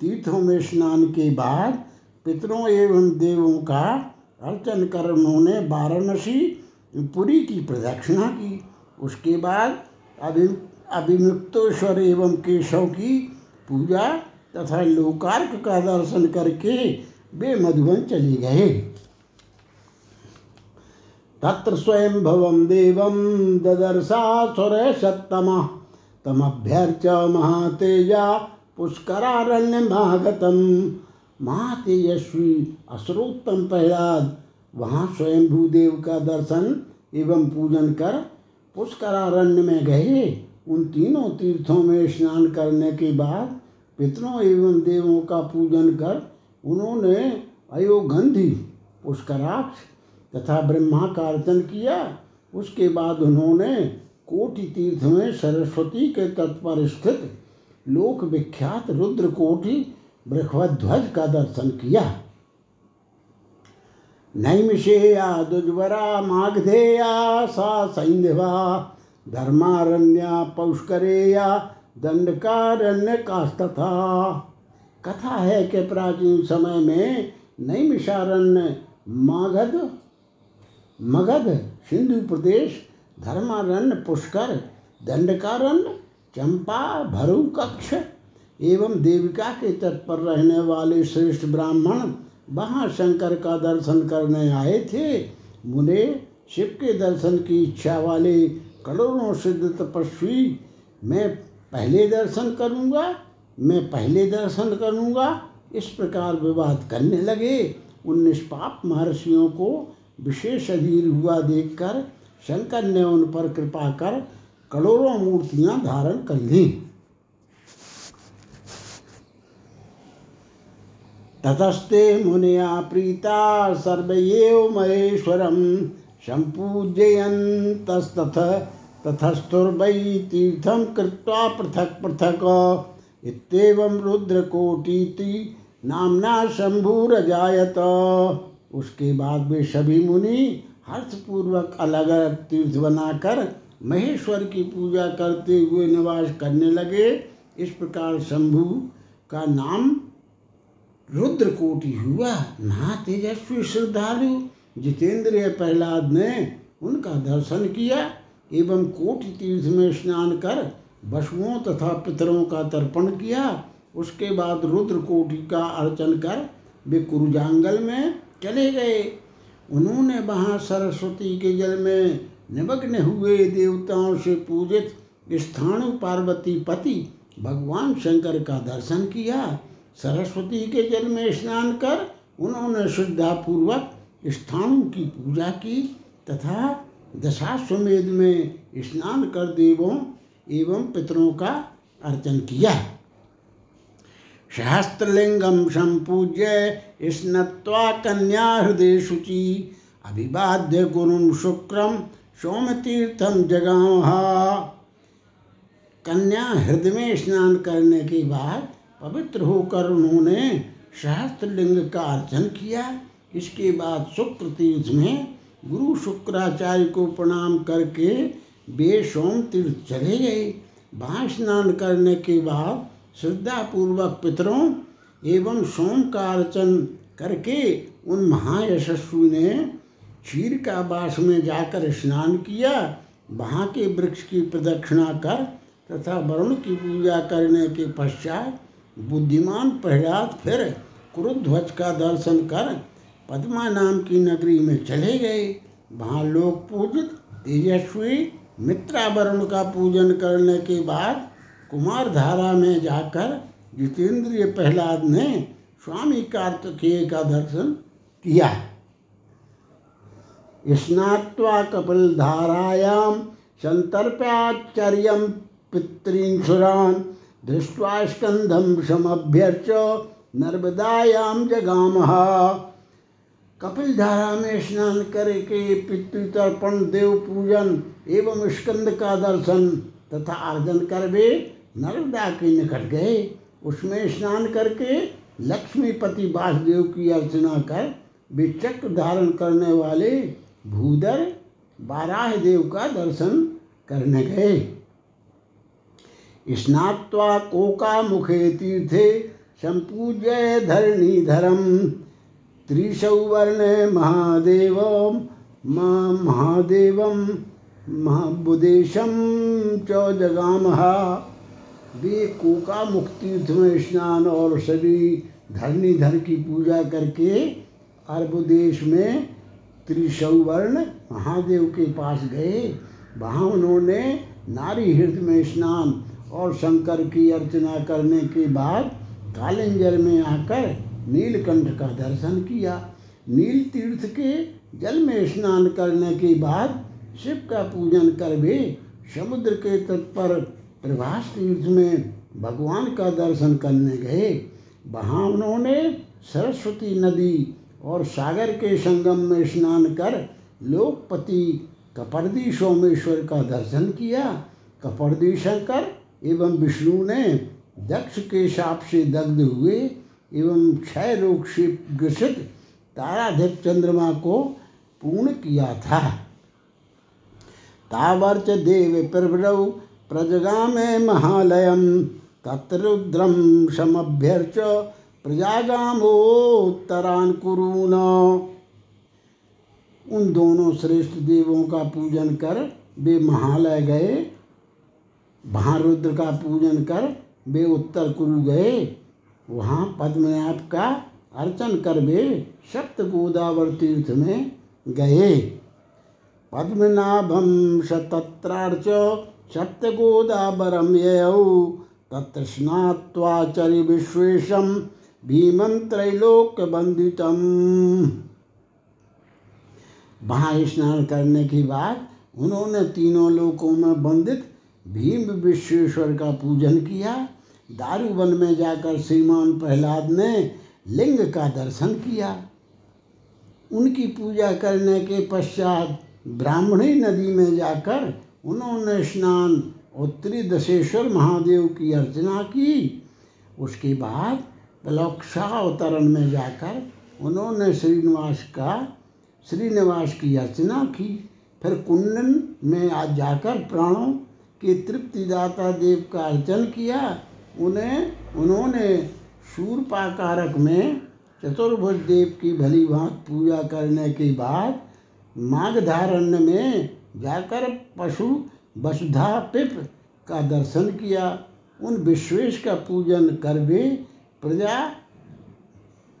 तीर्थों में स्नान के बाद पितरों एवं देवों का अर्चन कर उन्होंने वाराणसी पुरी की प्रदक्षिणा की। उसके बाद अभी, अभिमुक्तेश्वर एवं केशव की पूजा तथा लोकार्क का दर्शन करके वे मधुबन चले गए। तत्र स्वयं भवम देवम ददर्शा सुर सत्तम तमभ्यर्च महातेजा पुष्करारण्य महागतम महातेजस्वी असरोत्तम प्रहलाद, वहाँ स्वयं भूदेव का दर्शन एवं पूजन कर पुष्करारण्य में गए। उन तीनों तीर्थों में स्नान करने के बाद पितरों एवं देवों का पूजन कर उन्होंने अयोगंधी, पुष्कराक्ष तथा ब्रह्मा का अर्चन किया। उसके बाद उन्होंने कोटि तीर्थ में सरस्वती के तट पर स्थित लोक विख्यात रुद्र कोटि बृहध्वज का दर्शन किया। नैमिषेया दुज्वरा माघधेया, सा सैंधवा धर्मारण्या पौष्करेया दंडकारण्य कास्तथा कथा है कि प्राचीन समय में नैमिषारण्य मागध मगध, सिंधु प्रदेश, धर्मारण्य पुष्कर दंडकारण्य चंपा भरू कक्ष एवं देविका के तट पर रहने वाले श्रेष्ठ ब्राह्मण वहाँ शंकर का दर्शन करने आए थे। मुने शिव के दर्शन की इच्छा वाले करोड़ों सिद्ध तपस्वी, मैं पहले दर्शन करूँगा, मैं पहले दर्शन करूँगा, इस प्रकार विवाद करने लगे। उन निष्पाप महर्षियों को विशेष अधीर हुआ देखकर शंकर ने उन पर कृपा कर करोड़ों मूर्तियाँ धारण कर ली। ततस्ते मुनिया प्रीता सर्वएव महेश्वरम संपूजयन्तस्तथ तथस्तुर्वै तीर्थम कृत्वा पृथक पृथक। इत्येवं रुद्रकोटीति नामना शंभुरजायत उसके बाद वे सभी मुनि हर्षपूर्वक अलग अलग तीर्थ बनाकर महेश्वर की पूजा करते हुए निवास करने लगे। इस प्रकार शंभु का नाम रुद्रकोटि हुआ महा तेजस्वी श्रद्धालु। जितेंद्रिय प्रहलाद ने उनका दर्शन किया एवं कोटि तीर्थ में स्नान कर वसुओं तथा पितरों का तर्पण किया। उसके बाद रुद्र कोटि का अर्चन कर वे कुरुजांगल में चले गए। उन्होंने वहाँ सरस्वती के जल में निमग्न हुए देवताओं से पूजित स्थानु पार्वती पति भगवान शंकर का दर्शन किया। सरस्वती के जल में स्नान कर उन्होंने श्रद्धापूर्वक स्थाणु की पूजा की तथा दशाश्वमेध में स्नान कर देवों एवं पितरों का अर्चन किया। सहस्त्रलिंगम संपूज्य स्नत्वा कन्या हृदय शुचि अभिवाद्य गुरु शुक्रम सोमतीर्थम जगावहा कन्या हृदय में स्नान करने के बाद पवित्र होकर उन्होंने सहस्त्रलिंग का अर्चन किया। इसके बाद शुक्र तीर्थ में गुरु शुक्राचार्य को प्रणाम करके वे सोम तीर्थ चले गए। वहाँ स्नान करने के बाद श्रद्धापूर्वक पितरों एवं सोम का अर्चन करके उन महायशस्वी ने क्षीर का बास में जाकर स्नान किया। वहाँ के वृक्ष की प्रदक्षिणा कर तथा वरुण की पूजा करने के पश्चात बुद्धिमान प्रहलाद फिर कुरुध्वज का दर्शन कर पद्मा नाम की नगरी में चले गए। वहाँ लोग पूजित तेजस्वी मित्रावरुण का पूजन करने के बाद कुमार धारा में जाकर जितेंद्रिय प्रहलाद ने स्वामी कार्तिकेय का दर्शन किया। स्नात्वा कपिल धारायां संतर्प्याचर्य पितृंसुरान दृष्ट्वा स्कंधम समभ्यर्च नर्मदायाम जगामह कपिल धारा में स्नान करके पितृतर्पण देव पूजन एवं स्कंद का दर्शन तथा अर्जन कर वे नर्मदा के निकट गए। उसमें स्नान करके लक्ष्मीपति वासुदेव की अर्चना कर वे चक्र धारण करने वाले भूधर बाराह देव का दर्शन करने गए। स्नात्वा कोका मुखे तीर्थे संपूज्य धरणीधरम। त्रिशौवर्ण महादेव महादेव महाबुदेशम च जगामहा वे कोका मुख तीर्थ में स्नान और सभी धरनीधर की पूजा करके अरब देश में त्रिशवर्ण महादेव के पास गए। वहाँ उन्होंने नारी हृदय में स्नान और शंकर की अर्चना करने के बाद कालिंजर में आकर नीलकंठ का दर्शन किया। नील तीर्थ के जल में स्नान करने के बाद शिव का पूजन कर भी समुद्र के तट पर प्रभास तीर्थ में भगवान का दर्शन करने गए। वहाँ उन्होंने सरस्वती नदी और सागर के संगम में स्नान कर लोकपति कपर्दी सोमेश्वर का दर्शन किया। कपर्दी शंकर एवं विष्णु ने दक्ष के साप से दग्ध हुए एवं क्षय रोग से ग्रसित ताराधिप चंद्रमा को पूर्ण किया था। तावर्च देव प्रभृव प्रजगा में महालयम तत्रुद्रम समभ्यर्च प्रजागामोत्तरान कुरुन। उन दोनों श्रेष्ठ देवों का पूजन कर वे महालय गए। वहाँ रुद्र का पूजन कर वे उत्तर कुरु गए। वहाँ पद्मनाभ का अर्चन कर वे सप्त गोदावर तीर्थ में गए। पद्मनाभम शतत्रार्च सप्त गोदावरम यौ तत्र स्नात्वाचरि विश्वेशम भीमं त्रैलोक्य बंदितम वहाँ स्नान करने के बाद उन्होंने तीनों लोकों में बंदित भीम विश्वेश्वर का पूजन किया दारूवन में जाकर श्रीमान प्रहलाद ने लिंग का दर्शन किया। उनकी पूजा करने के पश्चात ब्राह्मणी नदी में जाकर उन्होंने स्नान उत्तरी दशेश्वर महादेव की अर्चना की। उसके बाद अवतरण में जाकर उन्होंने श्रीनिवास का, श्रीनिवास की अर्चना की। फिर कुंडन में आज जाकर प्राणों के तृप्तिदाता देव का अर्चन किया, उन्हें, उन्होंने सूरपाकारक में चतुर्भुज देव की भली भांत पूजा करने के बाद माघधारण्य में जाकर पशु वसुधा पिप का दर्शन किया। उन विश्वेश का पूजन कर वे प्रजा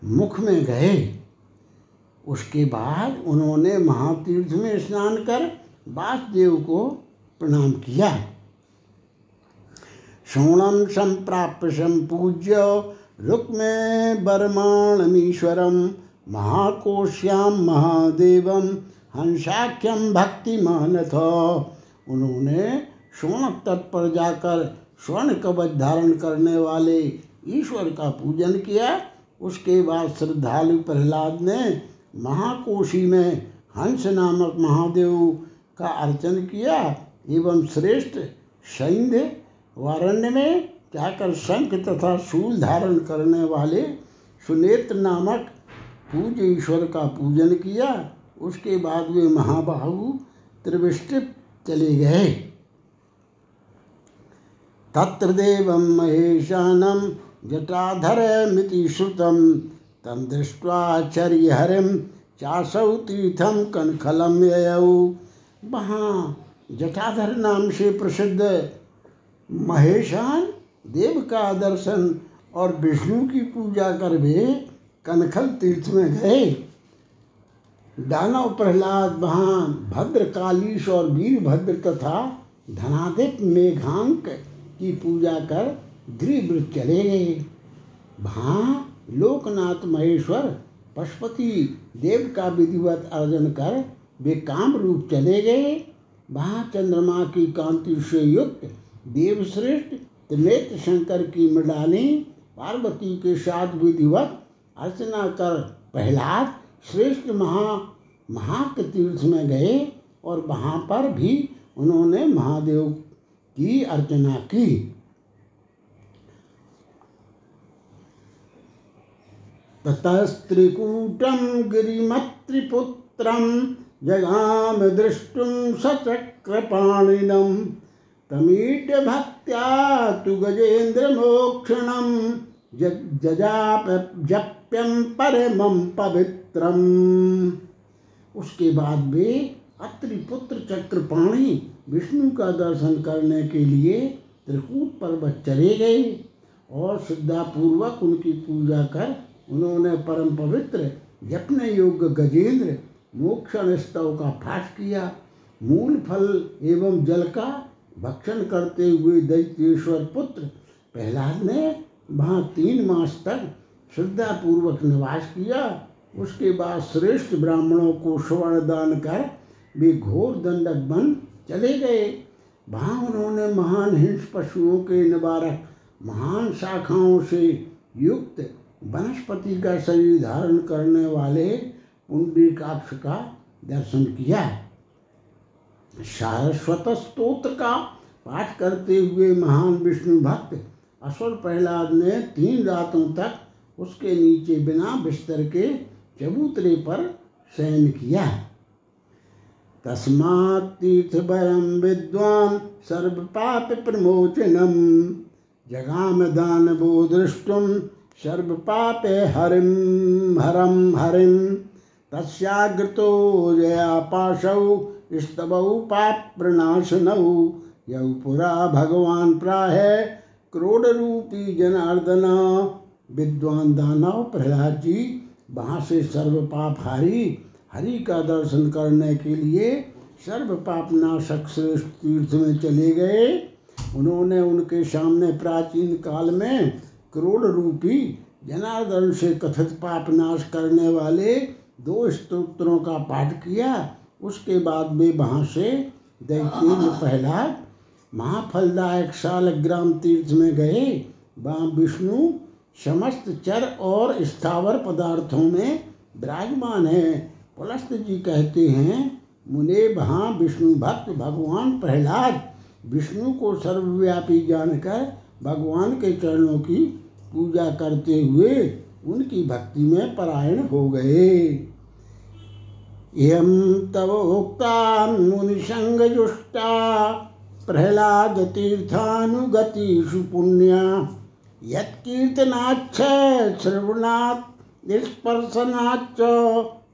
मुख में गए। उसके बाद उन्होंने महातीर्थ में स्नान कर वासुदेव को प्रणाम किया शोणम संप्राप्य संपूज्य रुक्मे बर्माणमीश्वरम महाकोश्याम महादेवम हंसाख्यम भक्तिमानथ। उन्होंने स्वर्ण तट पर जाकर स्वर्ण कवच धारण करने वाले ईश्वर का पूजन किया। उसके बाद श्रद्धालु प्रहलाद ने महाकोशी में हंस नामक महादेव का अर्चन किया। एवं श्रेष्ठ सैन्य वारण्य में जाकर शंख तथा शूल धारण करने वाले सुनेत्र नामक पूज्य ईश्वर का पूजन किया। उसके बाद वे महाबाहु त्रिविष्टि चले गए। तत्र देवं महेशानं जटाधरमिति श्रुतं तं दृष्ट्वाचर्यहरिं चासौ तीर्थम कनखलम वहाँ जटाधर नाम से प्रसिद्ध महेशान देव का दर्शन और विष्णु की पूजा कर वे कनखल तीर्थ में गए। दानव प्रहलाद वहाँ भद्रकालीश और वीरभद्र तथा धनादिप मेघांक की पूजा कर गृहवृत चले गए। वहाँ लोकनाथ महेश्वर, पशुपति देव का विधिवत अर्जन कर वे काम रूप चले गए। वहाँ चंद्रमा की कांति से युक्त देवश्रेष्ठ त्रिनेत्र शंकर की मृडाली पार्वती के साथ विधिवत अर्चना कर प्रहलाद श्रेष्ठ महा महाक तीर्थ में गए और वहाँ पर भी उन्होंने महादेव की अर्चना की। ततस्त्रिकूटं गिरिमत्रिपुत्रं जगाम द्रष्टुं सचक्रपाणिनं तमीड्य भक्त्या तु गजेन्द्रमोक्षणं जजाप जप्यम परमं पवित्रम। उसके बाद वे अत्रिपुत्र चक्रपाणी विष्णु का दर्शन करने के लिए त्रिकूट पर्वत चले गए और श्रद्धापूर्वक उनकी पूजा कर उन्होंने परम पवित्र, यत्न योग्य गजेंद्र मोक्षण स्तव का पाठ किया, मूल फल एवं जल का भक्षण करते हुए दैत्येश्वर पुत्र प्रहलाद ने वहाँ तीन मास तक श्रद्धापूर्वक निवास किया। उसके बाद श्रेष्ठ ब्राह्मणों को स्वर्ण दान कर वे घोर दंडक बन चले गए। वहाँ उन्होंने महान हिंस पशुओं के निवारक महान शाखाओं से युक्त वनस्पति का शरीर धारण करने वाले पुंडरीकाक्ष का दर्शन किया। सारस्वत स्तोत्र का पाठ करते हुए महान विष्णु भक्त असुर प्रहलाद ने तीन रातों तक उसके नीचे बिना बिस्तर के चबूतरे पर शयन किया। तस्मात् तीर्थभरम विद्वान सर्व पाप प्रमोचनम जगाम दानवो दृष्टुम सर्व पापे हरिम हरम हरिम तस्याग्रतो जया पाशौ स्तवौ पाप प्रणाशनौ यौ पुरा भगवान प्राह क्रोड रूपी जनार्दन। विद्वान दानव प्रहलाद जी वहाँ से सर्व पाप हारी हरि का दर्शन करने के लिए सर्व पाप नाशक श्रेष्ठ तीर्थ में चले गए। उन्होंने उनके सामने प्राचीन काल में करोड़ रूपी जनार्दन से कथित पाप नाश करने वाले दो स्तोत्रों का पाठ किया, उसके बाद वे वहाँ से दैत्य प्रहलाद महाफलदायक शालग्राम तीर्थ में गए। वहाँ विष्णु समस्त चर और स्थावर पदार्थों में विराजमान है। पुलस्त जी कहते हैं, मुने वहाँ विष्णु भक्त भगवान प्रहलाद। विष्णु को सर्वव्यापी जानकर भगवान के चरणों की पूजा करते हुए उनकी भक्ति में परायण हो गए। यम तव उक्ता मुनिसंगजुष्टा प्रहलाद तीर्थानुगतिषु पुण्या। यत्कीर्तनाच्छ, श्रवणात् स्पर्शनाच्च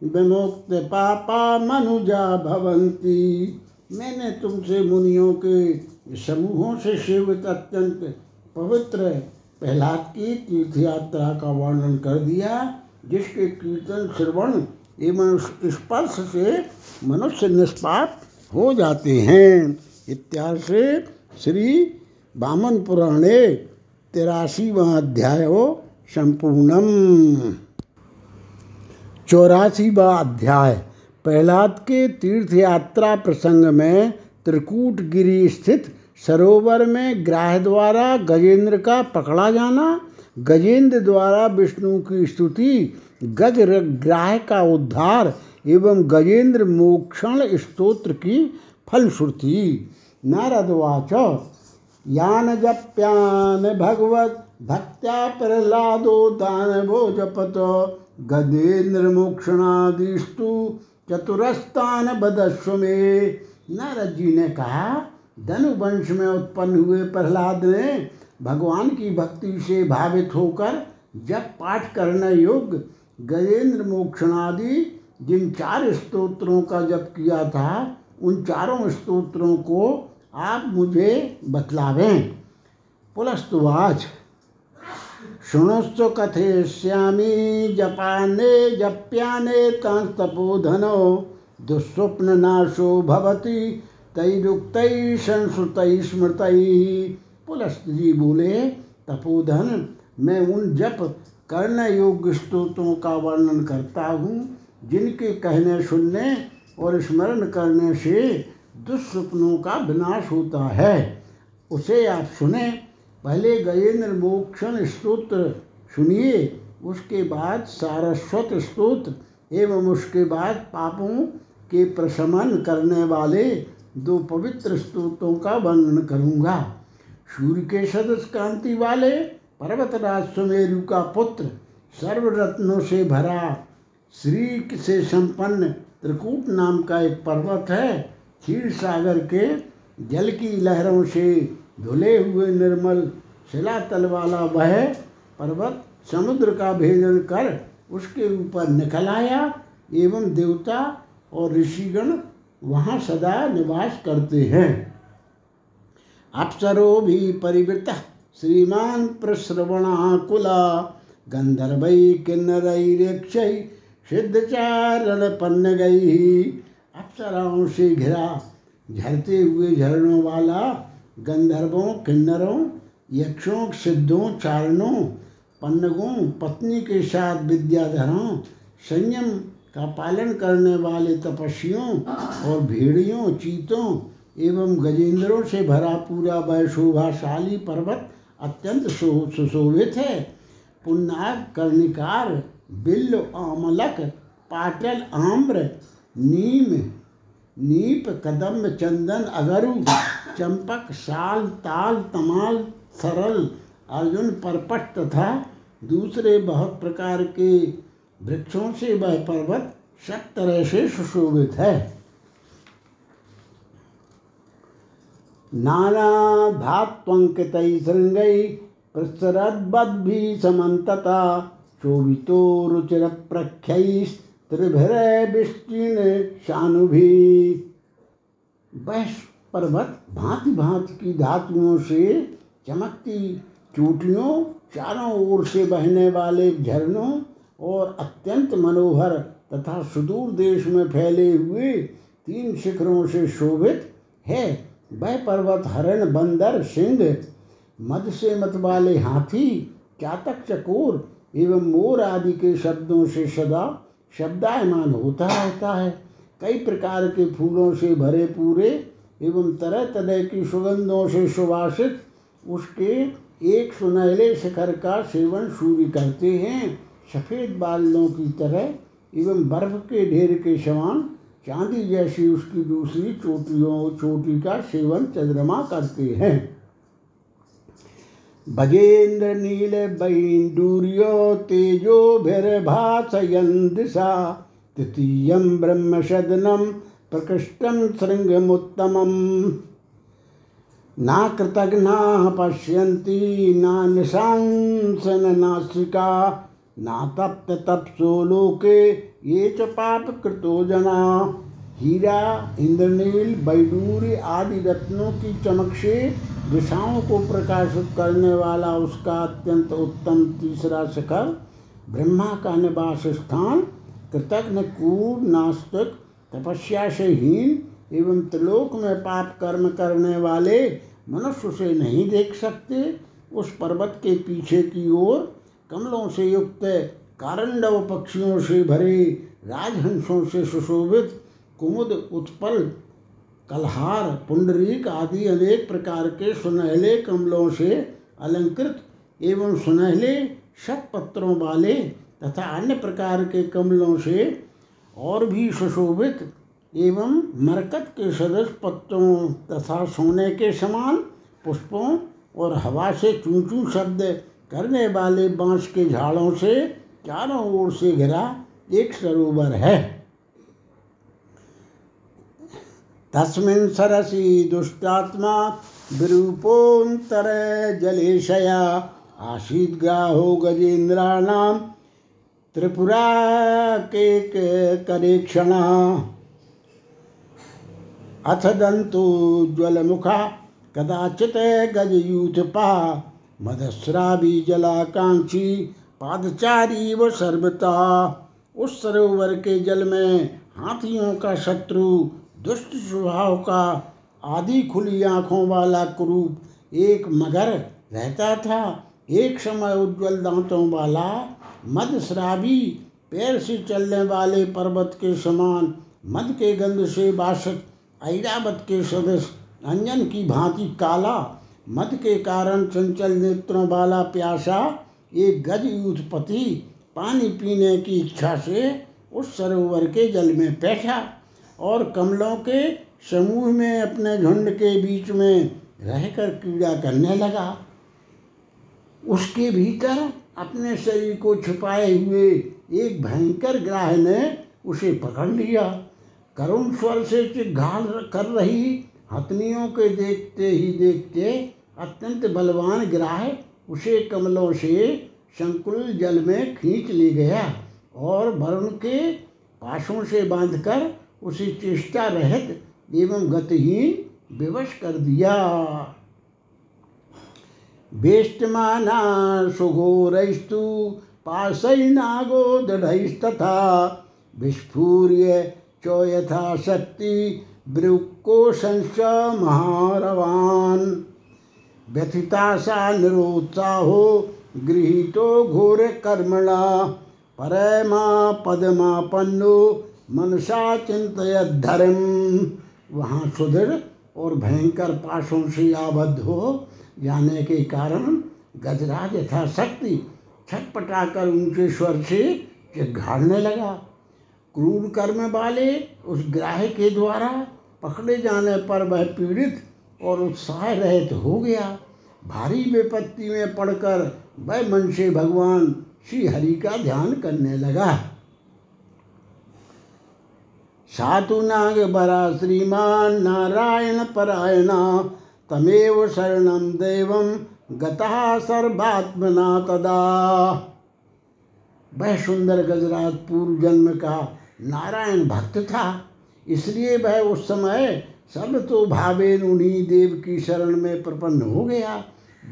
विमुक्त पापा मनुजा भवंती मैंने तुमसे मुनियों के समूहों से शिव अत्यंत पवित्र प्रहलाद की तीर्थ यात्रा का वर्णन कर दिया, जिसके कीर्तन, श्रवण एवं स्पर्श से मनुष्य निष्पाप हो जाते हैं। इत्यादि से श्री बामन पुराणे तिरासीवा अध्याय संपूर्णम। चौरासीवा अध्याय, प्रहलाद के तीर्थ यात्रा प्रसंग में त्रिकूट गिरी स्थित सरोवर में ग्राह द्वारा गजेंद्र का पकड़ा जाना, गजेंद्र द्वारा विष्णु की स्तुति गज ग्राह का उद्धार एवं गजेंद्र मोक्षण स्तोत्र की फलश्रुति। नारदवाच यान जप्यान भगवत भक्त्या प्रहलादो दानवो जपत गजेंद्र मोक्षणादिस्तु चतुरस्तान बदस्व में। नारद जी ने कहा धनुवंश में उत्पन्न हुए प्रहलाद ने भगवान की भक्ति से भावित होकर जब पाठ करने योग्य गजेंद्र मोक्षणादि जिन चार स्तोत्रों का जप किया था, उन चारों स्तोत्रों को आप मुझे बतलावें। पुलस्तुवाच शुणुश्च कथयिष्यामि जपाने जप्याने तपोधनो दुस्वप्न नाशो भवति तैरुक्तैः संश्रुतैः स्मृतैः। पुलस्त जी बोले, तपोधन, मैं उन जप करने योग्य स्तोत्रों का वर्णन करता हूँ, जिनके कहने सुनने और स्मरण करने से दुष्स्वप्नों का विनाश होता है। उसे आप सुने, पहले गजेंद्र मोक्षण स्तोत्र सुनिए, उसके बाद सारस्वत स्तोत्र, एवं उसके बाद पापों के प्रशमन करने वाले दो पवित्र स्तोत्रों का वर्णन करूँगा। सूर्य के सदस्य कांति वाले पर्वतराज सुमेरु का पुत्र सर्वरत्नों से भरा श्री से संपन्न त्रिकूट नाम का एक पर्वत है, क्षीर सागर के जल की लहरों से धुले हुए निर्मल शिलातल वाला वह पर्वत समुद्र का भेदन कर उसके ऊपर निकल आया एवं देवता और ऋषिगण वहाँ सदा निवास करते हैं। अप्सरो भी परिवृत श्रीमान प्रश्रवणाकुला, गंधर्वै किन्नरैरेक्ष सिद्धचारण पन्न गई अप्सराओं से घिरा, झरते हुए झरणों वाला, गंधर्वों, किन्नरों, यक्षों, सिद्धों, चारणों, पन्नगों, पत्नी के साथ विद्याधरों, संयम का पालन करने वाले तपस्वियों और भेड़ियों, चीतों एवं गजेंद्रों से भरा पूरा वह शोभाशाली पर्वत अत्यंत सुशोभित है। पुन्नाग कर्णिकार, बिल्ल, आमलक, पाटल, आम्र, नीम, नीप, कदम्ब, चंदन, अगरु, चंपक, साल, ताल, तमाल, सरल, अर्जुन, परपट तथा दूसरे बहुत प्रकार के वृक्षों से वह पर्वत सब तरह से सुशोभित है। नाना धात्वंकित श्रृंगई प्रसरद्बद्भि समन्तता, शोभितो रुचिर प्रख्य त्रिभर विष्टिन शानुभि। वह पर्वत भांति भांति की धातुओं से चमकती चोटियों चारों ओर से बहने वाले झरनों और अत्यंत मनोहर तथा सुदूर देश में फैले हुए तीन शिखरों से शोभित है। वह पर्वत हरण, बंदर, सिंह, मद से मत वाले हाथी, चातक, चकोर एवं मोर आदि के शब्दों से सदा शब्दायमान होता रहता है। कई प्रकार के फूलों से भरे पूरे एवं तरह तरह की सुगंधों से सुवासित उसके एक सुनहले शिखर का सेवन सूर्य करते हैं। सफ़ेद बालों की तरह एवं बर्फ़ के ढेर के समान चांदी जैसी उसकी दूसरी चोटियों, चोटी का सेवन चंद्रमा करते हैं। भजेन्द्र नील बैडूर्यो तेजो भाषयन दिशा तृतीय ब्रह्म सदनम प्रकृष्टम श्रृंगमुत्तमम ना कृतघ्ना पश्यन्ति, ना निशांसन नासिका ना तप्त तपसो लोके, ये च पाप कृतो जना। हीरा, इंद्रनील, बैडूर आदि रत्नों की चमक से दिशाओं को प्रकाशित करने वाला उसका अत्यंत उत्तम तीसरा शिखर, ब्रह्मा का निवास स्थान कृतज्ञ कूर नास्तिक तपस्या से हीन एवं त्रिलोक में पाप कर्म करने वाले मनुष्य से नहीं देख सकते। उस पर्वत के पीछे की ओर कमलों से युक्त कारंडव पक्षियों से भरे राजहंसों से सुशोभित कुमुद उत्पल कलहार पुंडरीक आदि अनेक प्रकार के सुनहले कमलों से अलंकृत एवं सुनहले शतपत्रों वाले तथा अन्य प्रकार के कमलों से और भी सुशोभित एवं मरकत के सदस्य पत्तों तथा सोने के समान पुष्पों और हवा से चूं चूं शब्द करने वाले बाँस के झाड़ों से चारों ओर से घिरा एक सरोवर है। तस्मिन सरसी दुष्टात्मा विरूपोत्तर जलेशया। आशीत ग्राहो गजेन्द्राणाम त्रिपुरा के करेक्षणा। अथ दन्तोज्ज्वलमुखा कदाचित गजयूथपा। मदस्रावी जलाकांक्षी पादचारी व सर्वता उस सरोवर के जल में हाथियों का शत्रु, दुष्ट स्वभाव का आदि खुली आँखों वाला कुरूप एक मगर रहता था। एक समय उज्जवल दांतों वाला मदस्रावी पैर से चलने वाले पर्वत के समान मद के गंध से बासत ऐरावत के सदस्य अंजन की भांति काला मद के कारण चंचल नेत्रों वाला प्यासा एक गज युद्धपति पानी पीने की इच्छा से उस सरोवर के जल में बैठा और कमलों के समूह में अपने झुंड के बीच में रहकर क्रीड़ा करने लगा। उसके भीतर अपने शरीर को छुपाए हुए एक भयंकर ग्राह ने उसे पकड़ लिया। करुण स्वर से चिघाल कर रही हथनियों के देखते ही देखते अत्यंत बलवान ग्राह उसे कमलों से संकुल जल में खींच ले गया और वरुण के पासों से बांधकर उसे चेष्टा रहित एवं गतिहीन विवश कर दिया। वेष्टमाना सुघोरस्तु पाशैनागो दृढ़स्तथा, विस्फूर्य च शक्ति महारवान। व्यथिता सा निरोत्साहो, गृहीतो घोर कर्मणा परमा पद्मापन्नो, मनसा चिंतय धर्म वहाँ सुदृढ़ और भयंकर पाशों से आबद्ध हो, जाने के कारण गजराज यथा यथाशक्ति छटपटाकर ऊँचे स्वर से चिघाड़ने लगा। क्रूर कर्म वाले उस ग्राह के द्वारा पकड़े जाने पर वह पीड़ित और उत्साह रहित हो गया। भारी विपत्ति में पड़कर वह मन से भगवान श्री हरि का ध्यान करने लगा। सातु नाग बरा श्रीमान नारायण परायणा, तमेव शरणम देवम गता सर्वात्मना तदा। वह सुंदर गजराज पूर्व जन्म का नारायण भक्त था। इसलिए वह उस समय सब तो भावेन उन्हीं देव की शरण में प्रपन्न हो गया।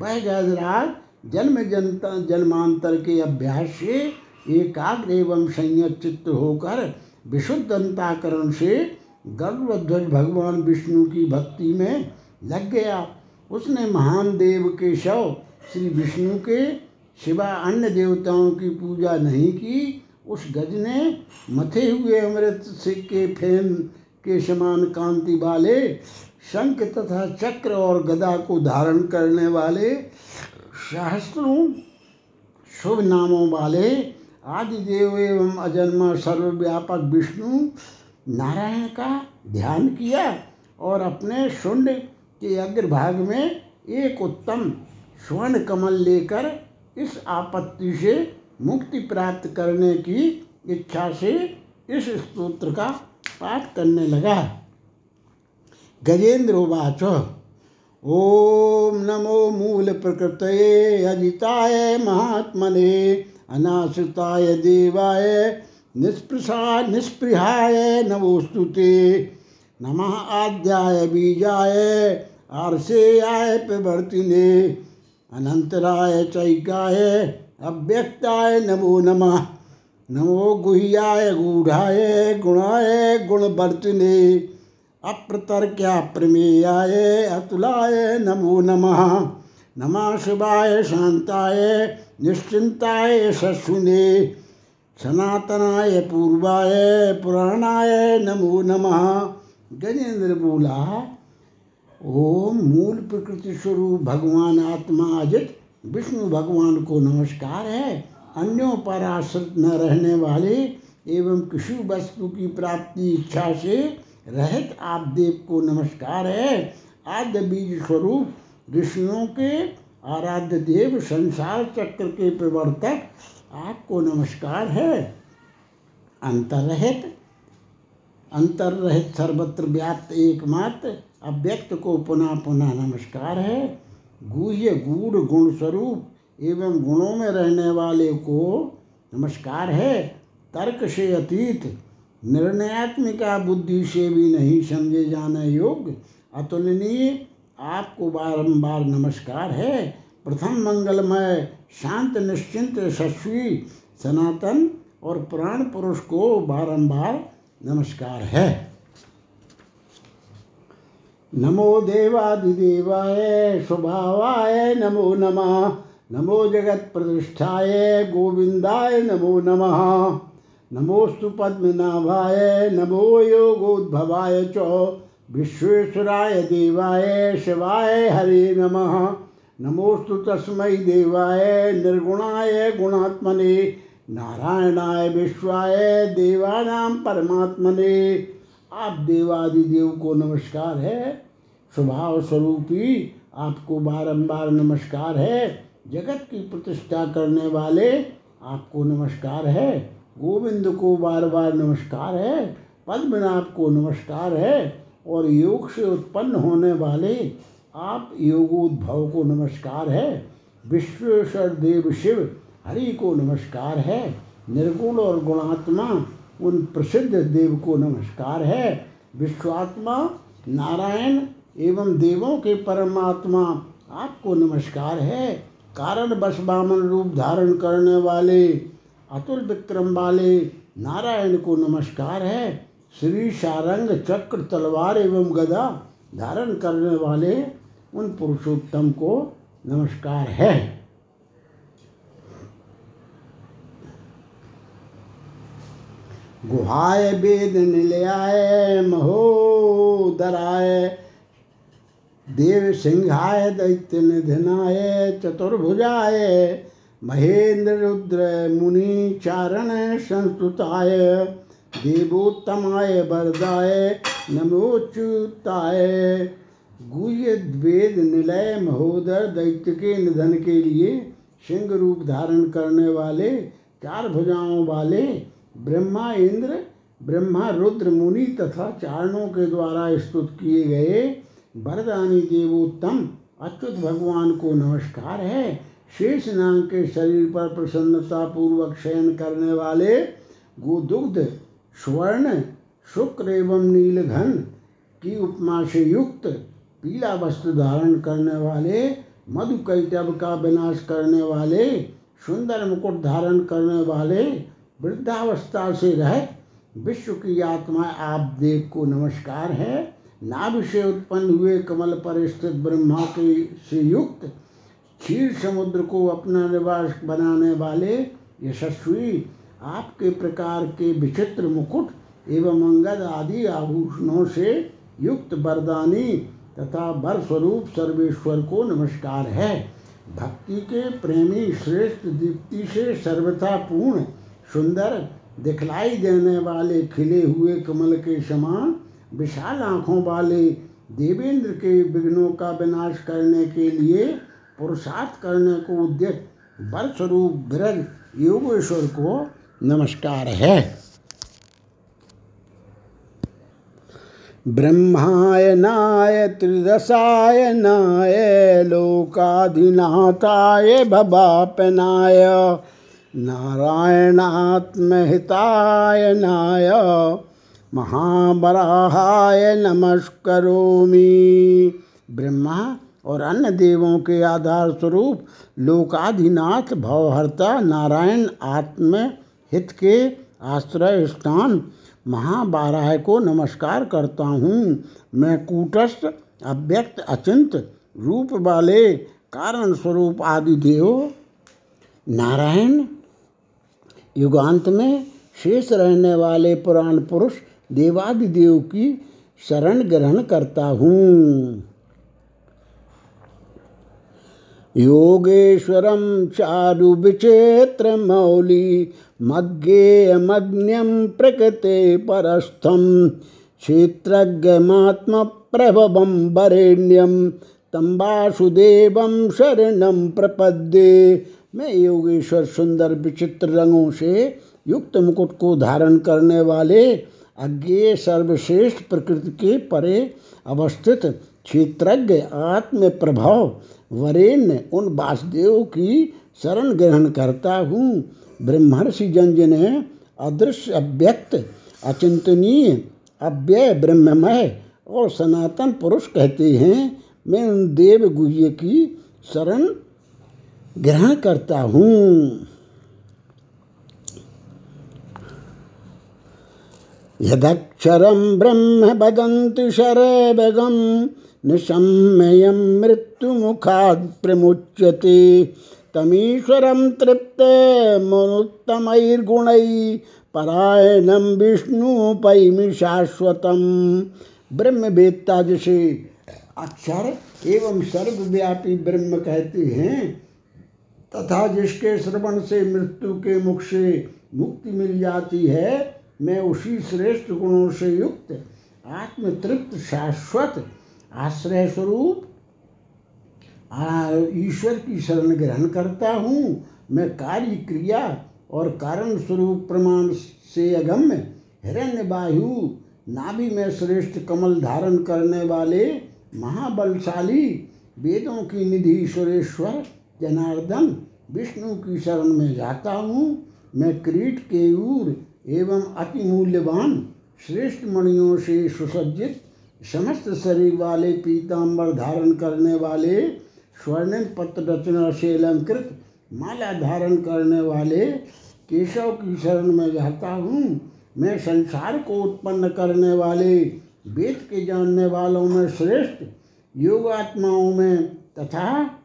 वह गजराज जन्म जनता जन्मांतर के अभ्यास से एकाग्र एवं संयत चित्त होकर विशुद्ध अंताकरण से गर्भध्वज भगवान विष्णु की भक्ति में लग गया। उसने महान देव के शव श्री विष्णु के सिवा अन्य देवताओं की पूजा नहीं की उस गज ने मथे हुए अमृत से के फेन के समान कांति वाले शंख तथा चक्र और गदा को धारण करने वाले सहस्त्रों शुभ नामों वाले आदि देव एवं अजन्मा सर्वव्यापक विष्णु नारायण का ध्यान किया और अपने शुंड के अग्रभाग में एक उत्तम स्वर्ण कमल लेकर इस आपत्ति से मुक्ति प्राप्त करने की इच्छा से इस स्तोत्र का पाठ करने लगा। गजेंद्र उवाच, ओम नमो मूल प्रकृत अजिताय महात्मने, अनाश्रिताय देवाय निष्पृषा निष्पृहाय नमोस्तुते नमः आद्याय बीजाय, आर्षेयाय प्रवर्तिने अनंतराय चैकाय अव्यक्ताय नमो नमः। नमो गुह्याय, गूढ़ाय, गुणाय, गुणवर्तिने, अप्रतर्क्या प्रमेयाय, अतुलाय नमो नमः। नमः शिवाय, शांताय निश्चिंताय शशुने सनातनाय, पूर्वाय, पुराणाय नमो नमः। गजेंद्र बोला, ओम मूल प्रकृति स्वरूप भगवान आत्मा अजित विष्णु भगवान को नमस्कार है। अन्यों पर आश्रित न रहने वाले एवं किसी वस्तु की प्राप्ति इच्छा से रहित आप देव को नमस्कार है। आद्य बीज स्वरूप ऋषियों के आराध्य देव संसार चक्र के प्रवर्तक आपको नमस्कार है। अंतरहित अंतरहित सर्वत्र व्याप्त एकमात्र अव्यक्त को पुनः पुनः नमस्कार है। गुह्य गूढ़ गुण स्वरूप एवं गुणों में रहने वाले को नमस्कार है। तर्क से अतीत, निर्णयात्मिका बुद्धि से भी नहीं समझे जाने योग्य, अतुलनीय, आपको बारंबार नमस्कार है। प्रथम मंगलमय, शांत, निश्चिंत शस्वी सनातन और प्राण पुरुष को बारंबार नमस्कार है। नमो देवादिदेवाय स्वभावाय नमो नमः। नमो जगत प्रतिष्ठाय गोविंदाय नमो नमः। नमोस्तु पद्मनाभाय नमो योगोद्भवाय च। विश्वेश्वराय देवाय शिवाय हरे नमः। नमोस्तु तस्मै देवाय निर्गुणाय गुणात्मने। नारायणाय विश्वाय देवानां परमात्मने। आप देवादिदेव को नमस्कार है, स्वभाव स्वरूपी आपको बारंबार नमस्कार है, जगत की प्रतिष्ठा करने वाले आपको नमस्कार है, गोविंद को बार बार नमस्कार है, पद्मनाभ को नमस्कार है, और योग से उत्पन्न होने वाले आप योगोद्भव को नमस्कार है, विश्वेश्वर देव शिव हरि को नमस्कार है, निर्गुण और गुणात्मा उन प्रसिद्ध देव को नमस्कार है। विश्वात्मा, नारायण एवं देवों के परमात्मा, आपको नमस्कार है। कारण बस बामन रूप धारण करने वाले, अतुल विक्रम वाले, नारायण को नमस्कार है। श्री सारंग चक्र, तलवार एवं गदा धारण करने वाले, उन पुरुषोत्तम को नमस्कार है। गुहाय वेद निलयाय महोदराय देव सिंहाय दैत्य निधनाय चतुर्भुजाय। महेंद्र रुद्र मुनि चारण संस्तुताय। देवोत्तमाय वरदाय, नमोच्युताय। गुह्य वेद निलय महोदर दैत्य के निधन के लिए, सिंह रूप धारण करने वाले, चार भुजाओं वाले ब्रह्मा इंद्र, ब्रह्मा रुद्र मुनि तथा चारणों के द्वारा स्तुत किए गए वरदानी देवोत्तम अच्युत भगवान को नमस्कार है। शेष नाम के शरीर पर प्रसन्नता पूर्वक शयन करने वाले गोदुग्ध, स्वर्ण, शुक्र एवं नीलघन की उपमा से युक्त पीला वस्त्र धारण करने वाले मधु कैटव का विनाश करने वाले, सुंदर मुकुट धारण करने वाले वृद्धावस्था से रह। विश्व की आत्मा आप देव को नमस्कार है। नाभि से उत्पन्न हुए कमल पर स्थित ब्रह्मा के से युक्त क्षीर समुद्र को अपना निवास बनाने वाले यशस्वी, आपके प्रकार के विचित्र मुकुट एवं अंगद आदि आभूषणों से युक्त वरदानी तथा वर स्वरूप सर्वेश्वर को नमस्कार है। भक्ति के प्रेमी श्रेष्ठ दीप्ति से सर्वथा पूर्ण सुंदर दिखलाई देने वाले खिले हुए कमल के समान, विशाल आँखों वाले देवेंद्र के विघ्नों का विनाश करने के लिए पुरुषार्थ करने को उद्यत वर स्वरूप विरज योगेश्वर को नमस्कार है। ब्रह्माय नाय, त्रिदशाय नाय, लोकाधिनाथाय, भवापनाय नारायणात्महिताय नाय महाबराहाय नमस्करोमि। ब्रह्मा और अन्य देवों के आधार स्वरूप लोकाधिनाथ भवहर्ता नारायण आत्म हित के आश्रय स्थान महाबाराह को नमस्कार करता हूँ। मैं कूटस्थ, अव्यक्त, अचिंत, रूप वाले, कारण स्वरूप आदि देव नारायण युगांत में शेष रहने वाले पुराण पुरुष देवादिदेव की शरण ग्रहण करता हूँ। योगेश्वरं चारु विचित्र मौली मज्ञेयमग्न्यं प्रकृते परस्थं, क्षेत्रज्ञमात्मप्रभवं वरेण्यं तं वासुदेवं शरणं प्रपद्ये। मैं योगेश्वर सुंदर विचित्र रंगों से युक्त मुकुट को धारण करने वाले अज्ञेय सर्वश्रेष्ठ प्रकृति के परे अवस्थित क्षेत्रज्ञ आत्म प्रभाव वरेण्य उन वासुदेव की शरण ग्रहण करता हूँ। ब्रह्मर्षि जंज ने अदृश्य अव्यक्त, अचिंतनीय, अव्यय ब्रह्ममय और सनातन पुरुष कहते हैं, मैं उन देव गुह्य की शरण ग्रहण करता हूँ। यदक्षरं ब्रह्म वदन्ति शरवेगं निशम्यं मृत्युमुखात् प्रमुच्यते। तमीश्वरं तृप्तमुत्तमैर्गुणैः परायणं विष्णुपैमि शाश्वतं ब्रह्मवेत्ता जिसे अक्षर एवं सर्वव्यापी ब्रह्म कहते हैं तथा जिसके श्रवण से मृत्यु के मुख से मुक्ति मिल जाती है, मैं उसी श्रेष्ठ गुणों से युक्त, आत्मतृप्त, शाश्वत, आश्रय स्वरूप ईश्वर की शरण ग्रहण करता हूँ। मैं कार्य क्रिया और कारण स्वरूप प्रमाण से अगम्य हिरण्य वायु नाभि में श्रेष्ठ कमल धारण करने वाले महाबलशाली, वेदों की निधि सुरेश्वर जनार्दन, विष्णु की शरण में जाता हूँ। मैं क्रीट केयूर एवं अति मूल्यवान श्रेष्ठ मणियों से सुसज्जित, समस्त शरीर वाले पीताम्बर धारण करने वाले, स्वर्णिम पत्र रचना से अलंकृत, माला धारण करने वाले केशव की शरण में जाता हूँ। मैं संसार को उत्पन्न करने वाले, वेद के जानने वालों में श्रेष्ठ, योगात्माओं में तथा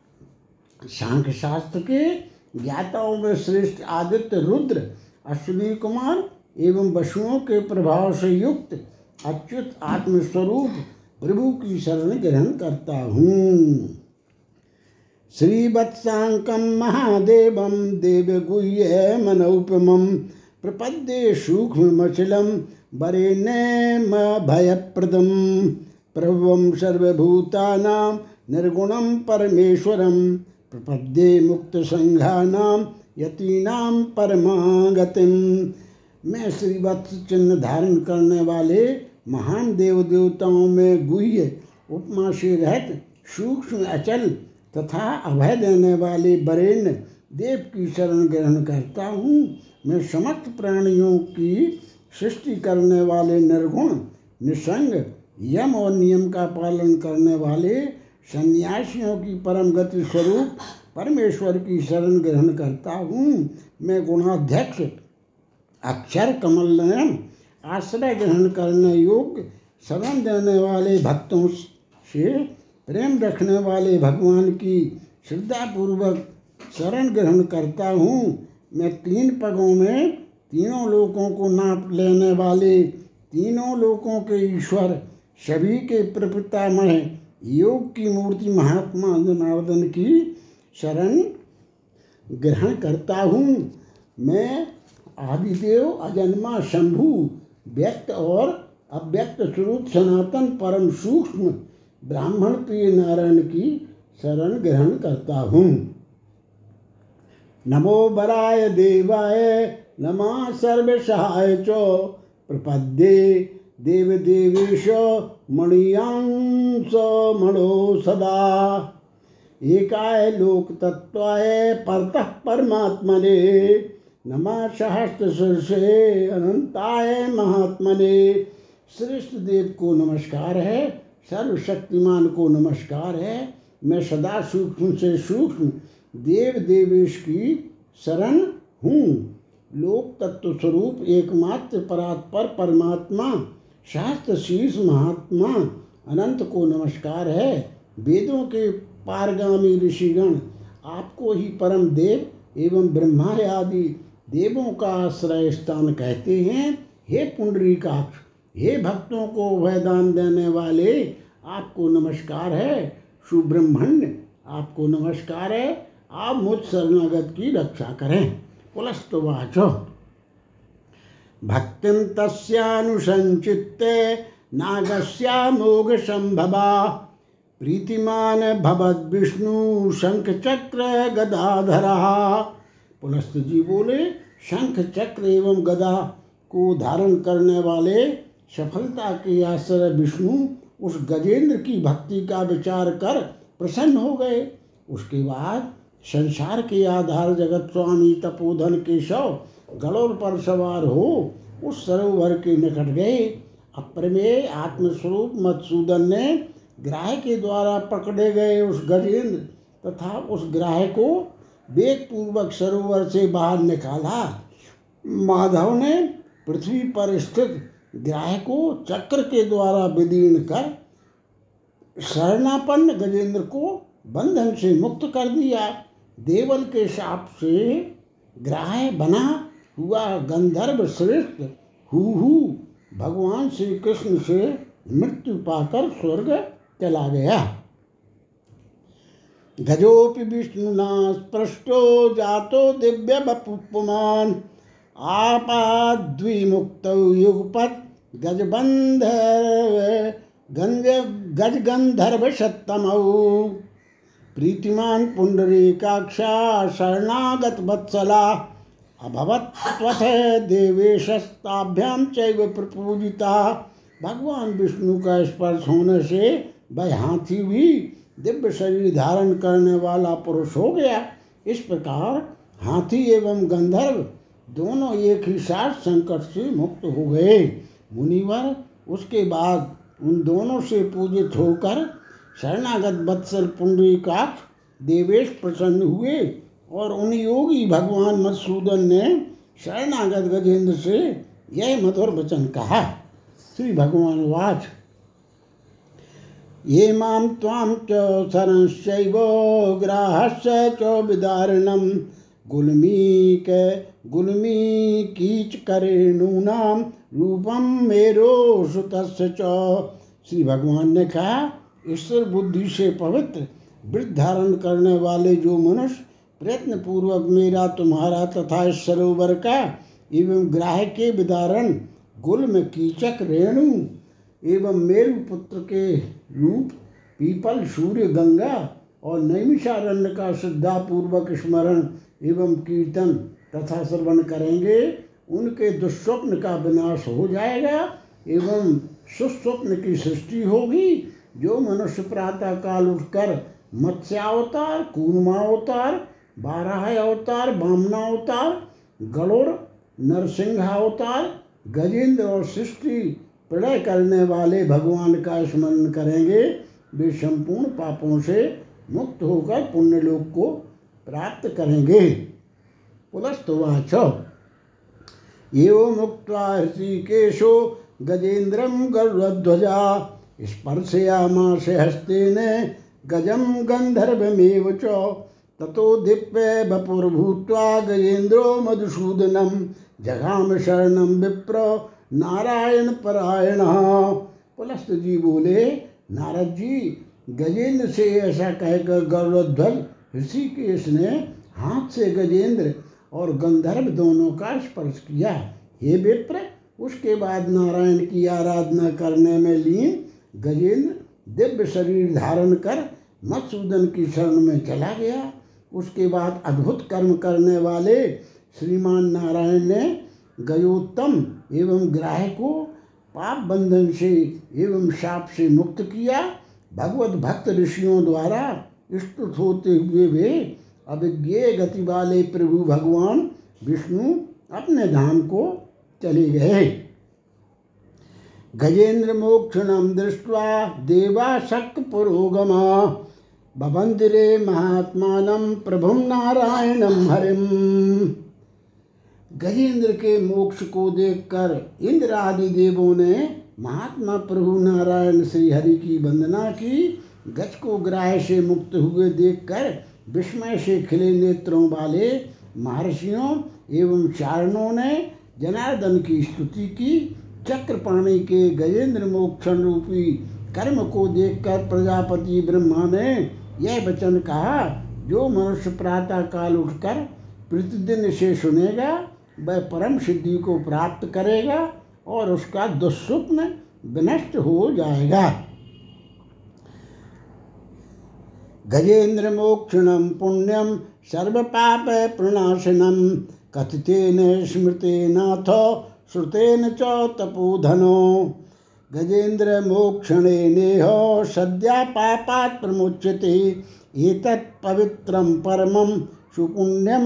सांख्य शास्त्र के ज्ञाताओं में श्रेष्ठ आदित्य रुद्र, अश्विनी कुमार एवं वसुओं के प्रभाव से युक्त, अच्युत आत्मस्वरूप प्रभु की शरण ग्रहण करता हूँ। श्रीवत्साङ्कं महादेवं देवगुह्य मनौपमं प्रपद्ये सूक्ष्ममचलं वरेण्यमभयप्रदं प्रभुवं सर्वभूतानां निर्गुणं परमेश्वरं प्रपद्ये मुक्तसङ्घानां यतीनां परमागतिं। मैं श्रीवत्स चिन्ह धारण करने वाले महान देव देवताओं में गुह्य उपमा से रहत सूक्ष्म अचल तथा अभय देने वाले बरेण्य देव की शरण ग्रहण करता हूँ। मैं समस्त प्राणियों की सृष्टि करने वाले निर्गुण, निसंग, यम और नियम का पालन करने वाले सन्यासियों की परम गति स्वरूप परमेश्वर की शरण ग्रहण करता हूँ। मैं गुणाध्यक्ष, अक्षर कमल नयन आश्रय ग्रहण करने योग्य, शरण देने वाले भक्तों से प्रेम रखने वाले भगवान की श्रद्धापूर्वक शरण ग्रहण करता हूँ। मैं तीन पगों में तीनों लोकों को नाप लेने वाले तीनों लोकों के ईश्वर, सभी के प्रपितामह योग की मूर्ति महात्मा जनार्दन की शरण ग्रहण करता हूँ। मैं आदिदेव अजन्मा शंभु, व्यक्त और अव्यक्त स्वरूप सनातन परम सूक्ष्म ब्राह्मण प्रिय नारायण की शरण ग्रहण करता हूँ। नमो बराय देवाय, नमा सर्वसहाय च, प्रपद्ये देव देवेश मणियांश मणो सदा। एकाय लोक तत्वाय परतः परमात्मने। नमा सहस्त्र अनंताय महात्मने। श्रेष्ठ देव को नमस्कार है, सर्वशक्तिमान को नमस्कार है। मैं सदा सूक्ष्म से सूक्ष्म देव देवेश की शरण हूँ। लोक तत्व स्वरूप एकमात्र परात्पर परमात्मा शास्त्र शीर्ष महात्मा अनंत को नमस्कार है। वेदों के पारगामी ऋषिगण, आपको ही परम देव एवं ब्रह्मा आदि देवों का आश्रय स्थान कहते हैं। हे पुंडरीकाक्ष हे भक्तों को वैदान देने वाले, आपको नमस्कार है। सुब्रह्मण्य, आपको नमस्कार है। आप मुझ शरणागत की रक्षा करें। पुलस्तवाच भक्ति तस्यानुसंचित्ते नागस्यामोघ संभवा प्रीतिमान भवद विष्णु शंख चक्र गदाधरा। पुलस्त जी बोले शंख चक्र एवं गदा को धारण करने वाले सफलता के आश्रय विष्णु उस गजेंद्र की भक्ति का विचार कर प्रसन्न हो गए। उसके बाद संसार के आधार जगत स्वामी तपोधन के शव पर सवार हो, उस सरोवर के निकट गए। अप्रमेय आत्मस्वरूप मधुसूदन ने ग्राह के द्वारा पकड़े गए उस गजेंद्र तथा उस ग्राह को वेग पूर्वक सरोवर से बाहर निकाला। माधव ने पृथ्वी पर स्थित ग्राह को चक्र के द्वारा विदीर्ण कर शरणापन्न गजेंद्र को बंधन से मुक्त कर दिया। देवल के शाप से ग्राह बना हुआ गंधर्व श्रेष्ठ हु हु भगवान श्री कृष्ण से मृत्यु पाकर स्वर्ग चला गया। गजोपि विष्णुना स्पृष्टो जातो दिव्य बपुमान आपाद्विमुक्त युगपत गजबंधर्व गंज गजगंधर्व सत्तमऊ प्रीतिमान पुंडरीकाक्षा शरणागत वत्सला अभवत त्वथ देवेशस्ताभ्याम चैव प्रपूजिता। भगवान विष्णु का स्पर्श होने से वह हाथी भी दिव्य शरीर धारण करने वाला पुरुष हो गया। इस प्रकार हाथी एवं गंधर्व दोनों एक ही साथ संकट से मुक्त हो गए। मुनिवर उसके बाद उन दोनों से पूजित होकर शरणागत वत्सल पुंडरीकाक्ष देवेश प्रसन्न हुए। और उन योगी भगवान मधुसूदन ने शरणागत गजेंद्र से यह मधुर वचन कहा, श्री भगवान वाच। ये माँ त्वां च शरणश्चैव ग्राहस्य च विदारणं। गुल्मीक गुल्मी कीचकरेणूनां रूपम मेरो सुतस्य च। श्री भगवान ने कहा, ईश्वर बुद्धि से पवित्र वृद्ध धारण करने वाले जो मनुष्य प्रयत्न पूर्वक मेरा तुम्हारा तथा इस सरोवर का एवं ग्राह के विदारण गुल्म कीचक रेणु एवं मेरु पुत्र के रूप, पीपल, सूर्य, गंगा और नैमिषारण्य का श्रद्धा पूर्वक स्मरण एवं कीर्तन तथा श्रवण करेंगे, उनके दुस्वप्न का विनाश हो जाएगा एवं सुस्वप्न की सृष्टि होगी, जो मनुष्य प्रातः काल उठकर मत्स्यावतार, कूर्मावतार बारह अवतार, बामना अवतार गणोर नरसिंह अवतार, गजेंद्र और सृष्टि प्रलय करने वाले भगवान का स्मरण करेंगे। वे संपूर्ण पापों से मुक्त होकर पुण्यलोक को प्राप्त करेंगे। पुलस्तवाच एवं मुक्त ऋषिकेशो गजेन्द्रम गर्वध्वजा हस्ते हस्तेन गजम गंधर्वमेव च। ततो दिव्य बपुर्भूत्वा गजेन्द्रो मधुसूदनम जघाम शरणम विप्र नारायण परायण। पुलस्त जी बोले, नारद जी गजेंद्र से ऐसा कहकर गौरध्वज ऋषिकेश ने हाथ से गजेंद्र और गंधर्व दोनों का स्पर्श किया। हे विप्र, उसके बाद नारायण की आराधना करने में लीन गजेंद्र दिव्य शरीर धारण कर मत्सूदन की शरण में चला गया। उसके बाद अद्भुत कर्म करने वाले श्रीमान नारायण ने गयोत्तम एवं ग्राह को पाप बंधन से एवं शाप से मुक्त किया। भगवत भक्त ऋषियों द्वारा स्तुत होते हुए वे अभिज्ञ गति वाले प्रभु भगवान विष्णु अपने धाम को चले गए गजेंद्र मोक्षणम दृष्ट्वा देवा शक पुरोगमा भवंदिरे महात्मान प्रभुम नारायणम हरिम गजेंद्र के मोक्ष को देखकर इंद्र आदि देवों ने महात्मा प्रभु नारायण श्री हरि की वंदना की, गज को ग्राह से मुक्त हुए देखकर विस्मय से खिले नेत्रों वाले महर्षियों एवं चारणों ने जनार्दन की स्तुति की, चक्रपाणी के गजेंद्र मोक्षण रूपी कर्म को देखकर प्रजापति ब्रह्मा ने यह वचन कहा, जो मनुष्य प्रातः काल उठकर प्रतिदिन इसे सुनेगा, वह परम सिद्धि को प्राप्त करेगा और उसका दुस्वप्न विनष्ट हो जाएगा। गजेंद्र मोक्षणम पुण्यम सर्व पाप प्रणाशनम कथितेन स्मृतेनाथ, श्रुतेन च तपोधनो। गजेंद्र मोक्षणे नेह, सद्या पापात् प्रमुच्यते। एतत् पवित्रं परमं सुपुण्यं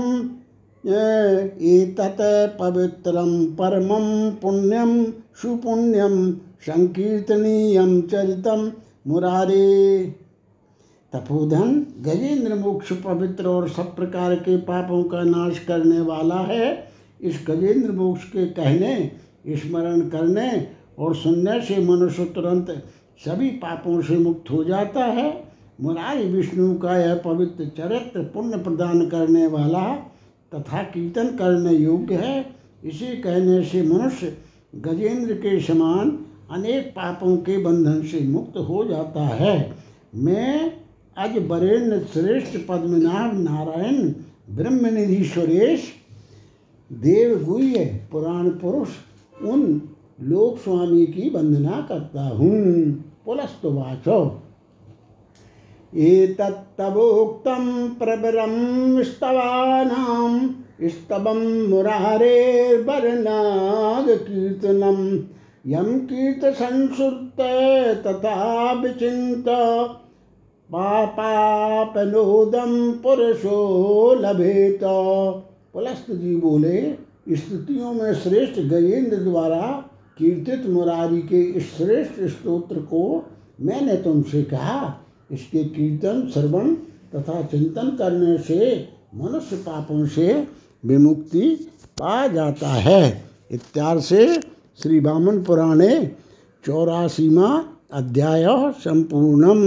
एतत् पवित्रं परमं पुण्यं सुपुण्यं चरितं मुरारे। तपोधन गजेंद्र मोक्ष पवित्र और सब प्रकार के पापों का नाश करने वाला है। इस गजेंद्र मोक्ष के कहने, स्मरण करने और सुनने से मनुष्य तुरंत सभी पापों से मुक्त हो जाता है। मुरारी विष्णु का यह पवित्र चरित्र पुण्य प्रदान करने वाला तथा कीर्तन करने योग्य है। इसे कहने से मनुष्य गजेंद्र के समान अनेक पापों के बंधन से मुक्त हो जाता है। मैं अज बरेण्य श्रेष्ठ पद्मनाभ नारायण ब्रह्मनिधि सुरेश देवगुह्य पुराण पुरुष उन लोक स्वामी की वंदना करता हूँ। पुलस्तवाचो। एतत्तवोक्तं प्रबरं स्तवानां स्तवं मुरारेर्वर्णागकीर्तनं यं कीर्तसंसुप्त तथा विचिन्त पापापनोदम पुरुषो लभेत। पुलस्त जी बोले स्तुतियों में श्रेष्ठ गजेंद्र द्वारा कीर्तित मुरारी के इस श्रेष्ठ स्तोत्र को मैंने तुमसे कहा। इसके कीर्तन, श्रवण तथा चिंतन करने से मनुष्य पापों से विमुक्ति पा जाता है। इत्यार से श्री वामन पुराणे चौरासीवा अध्याय संपूर्णम।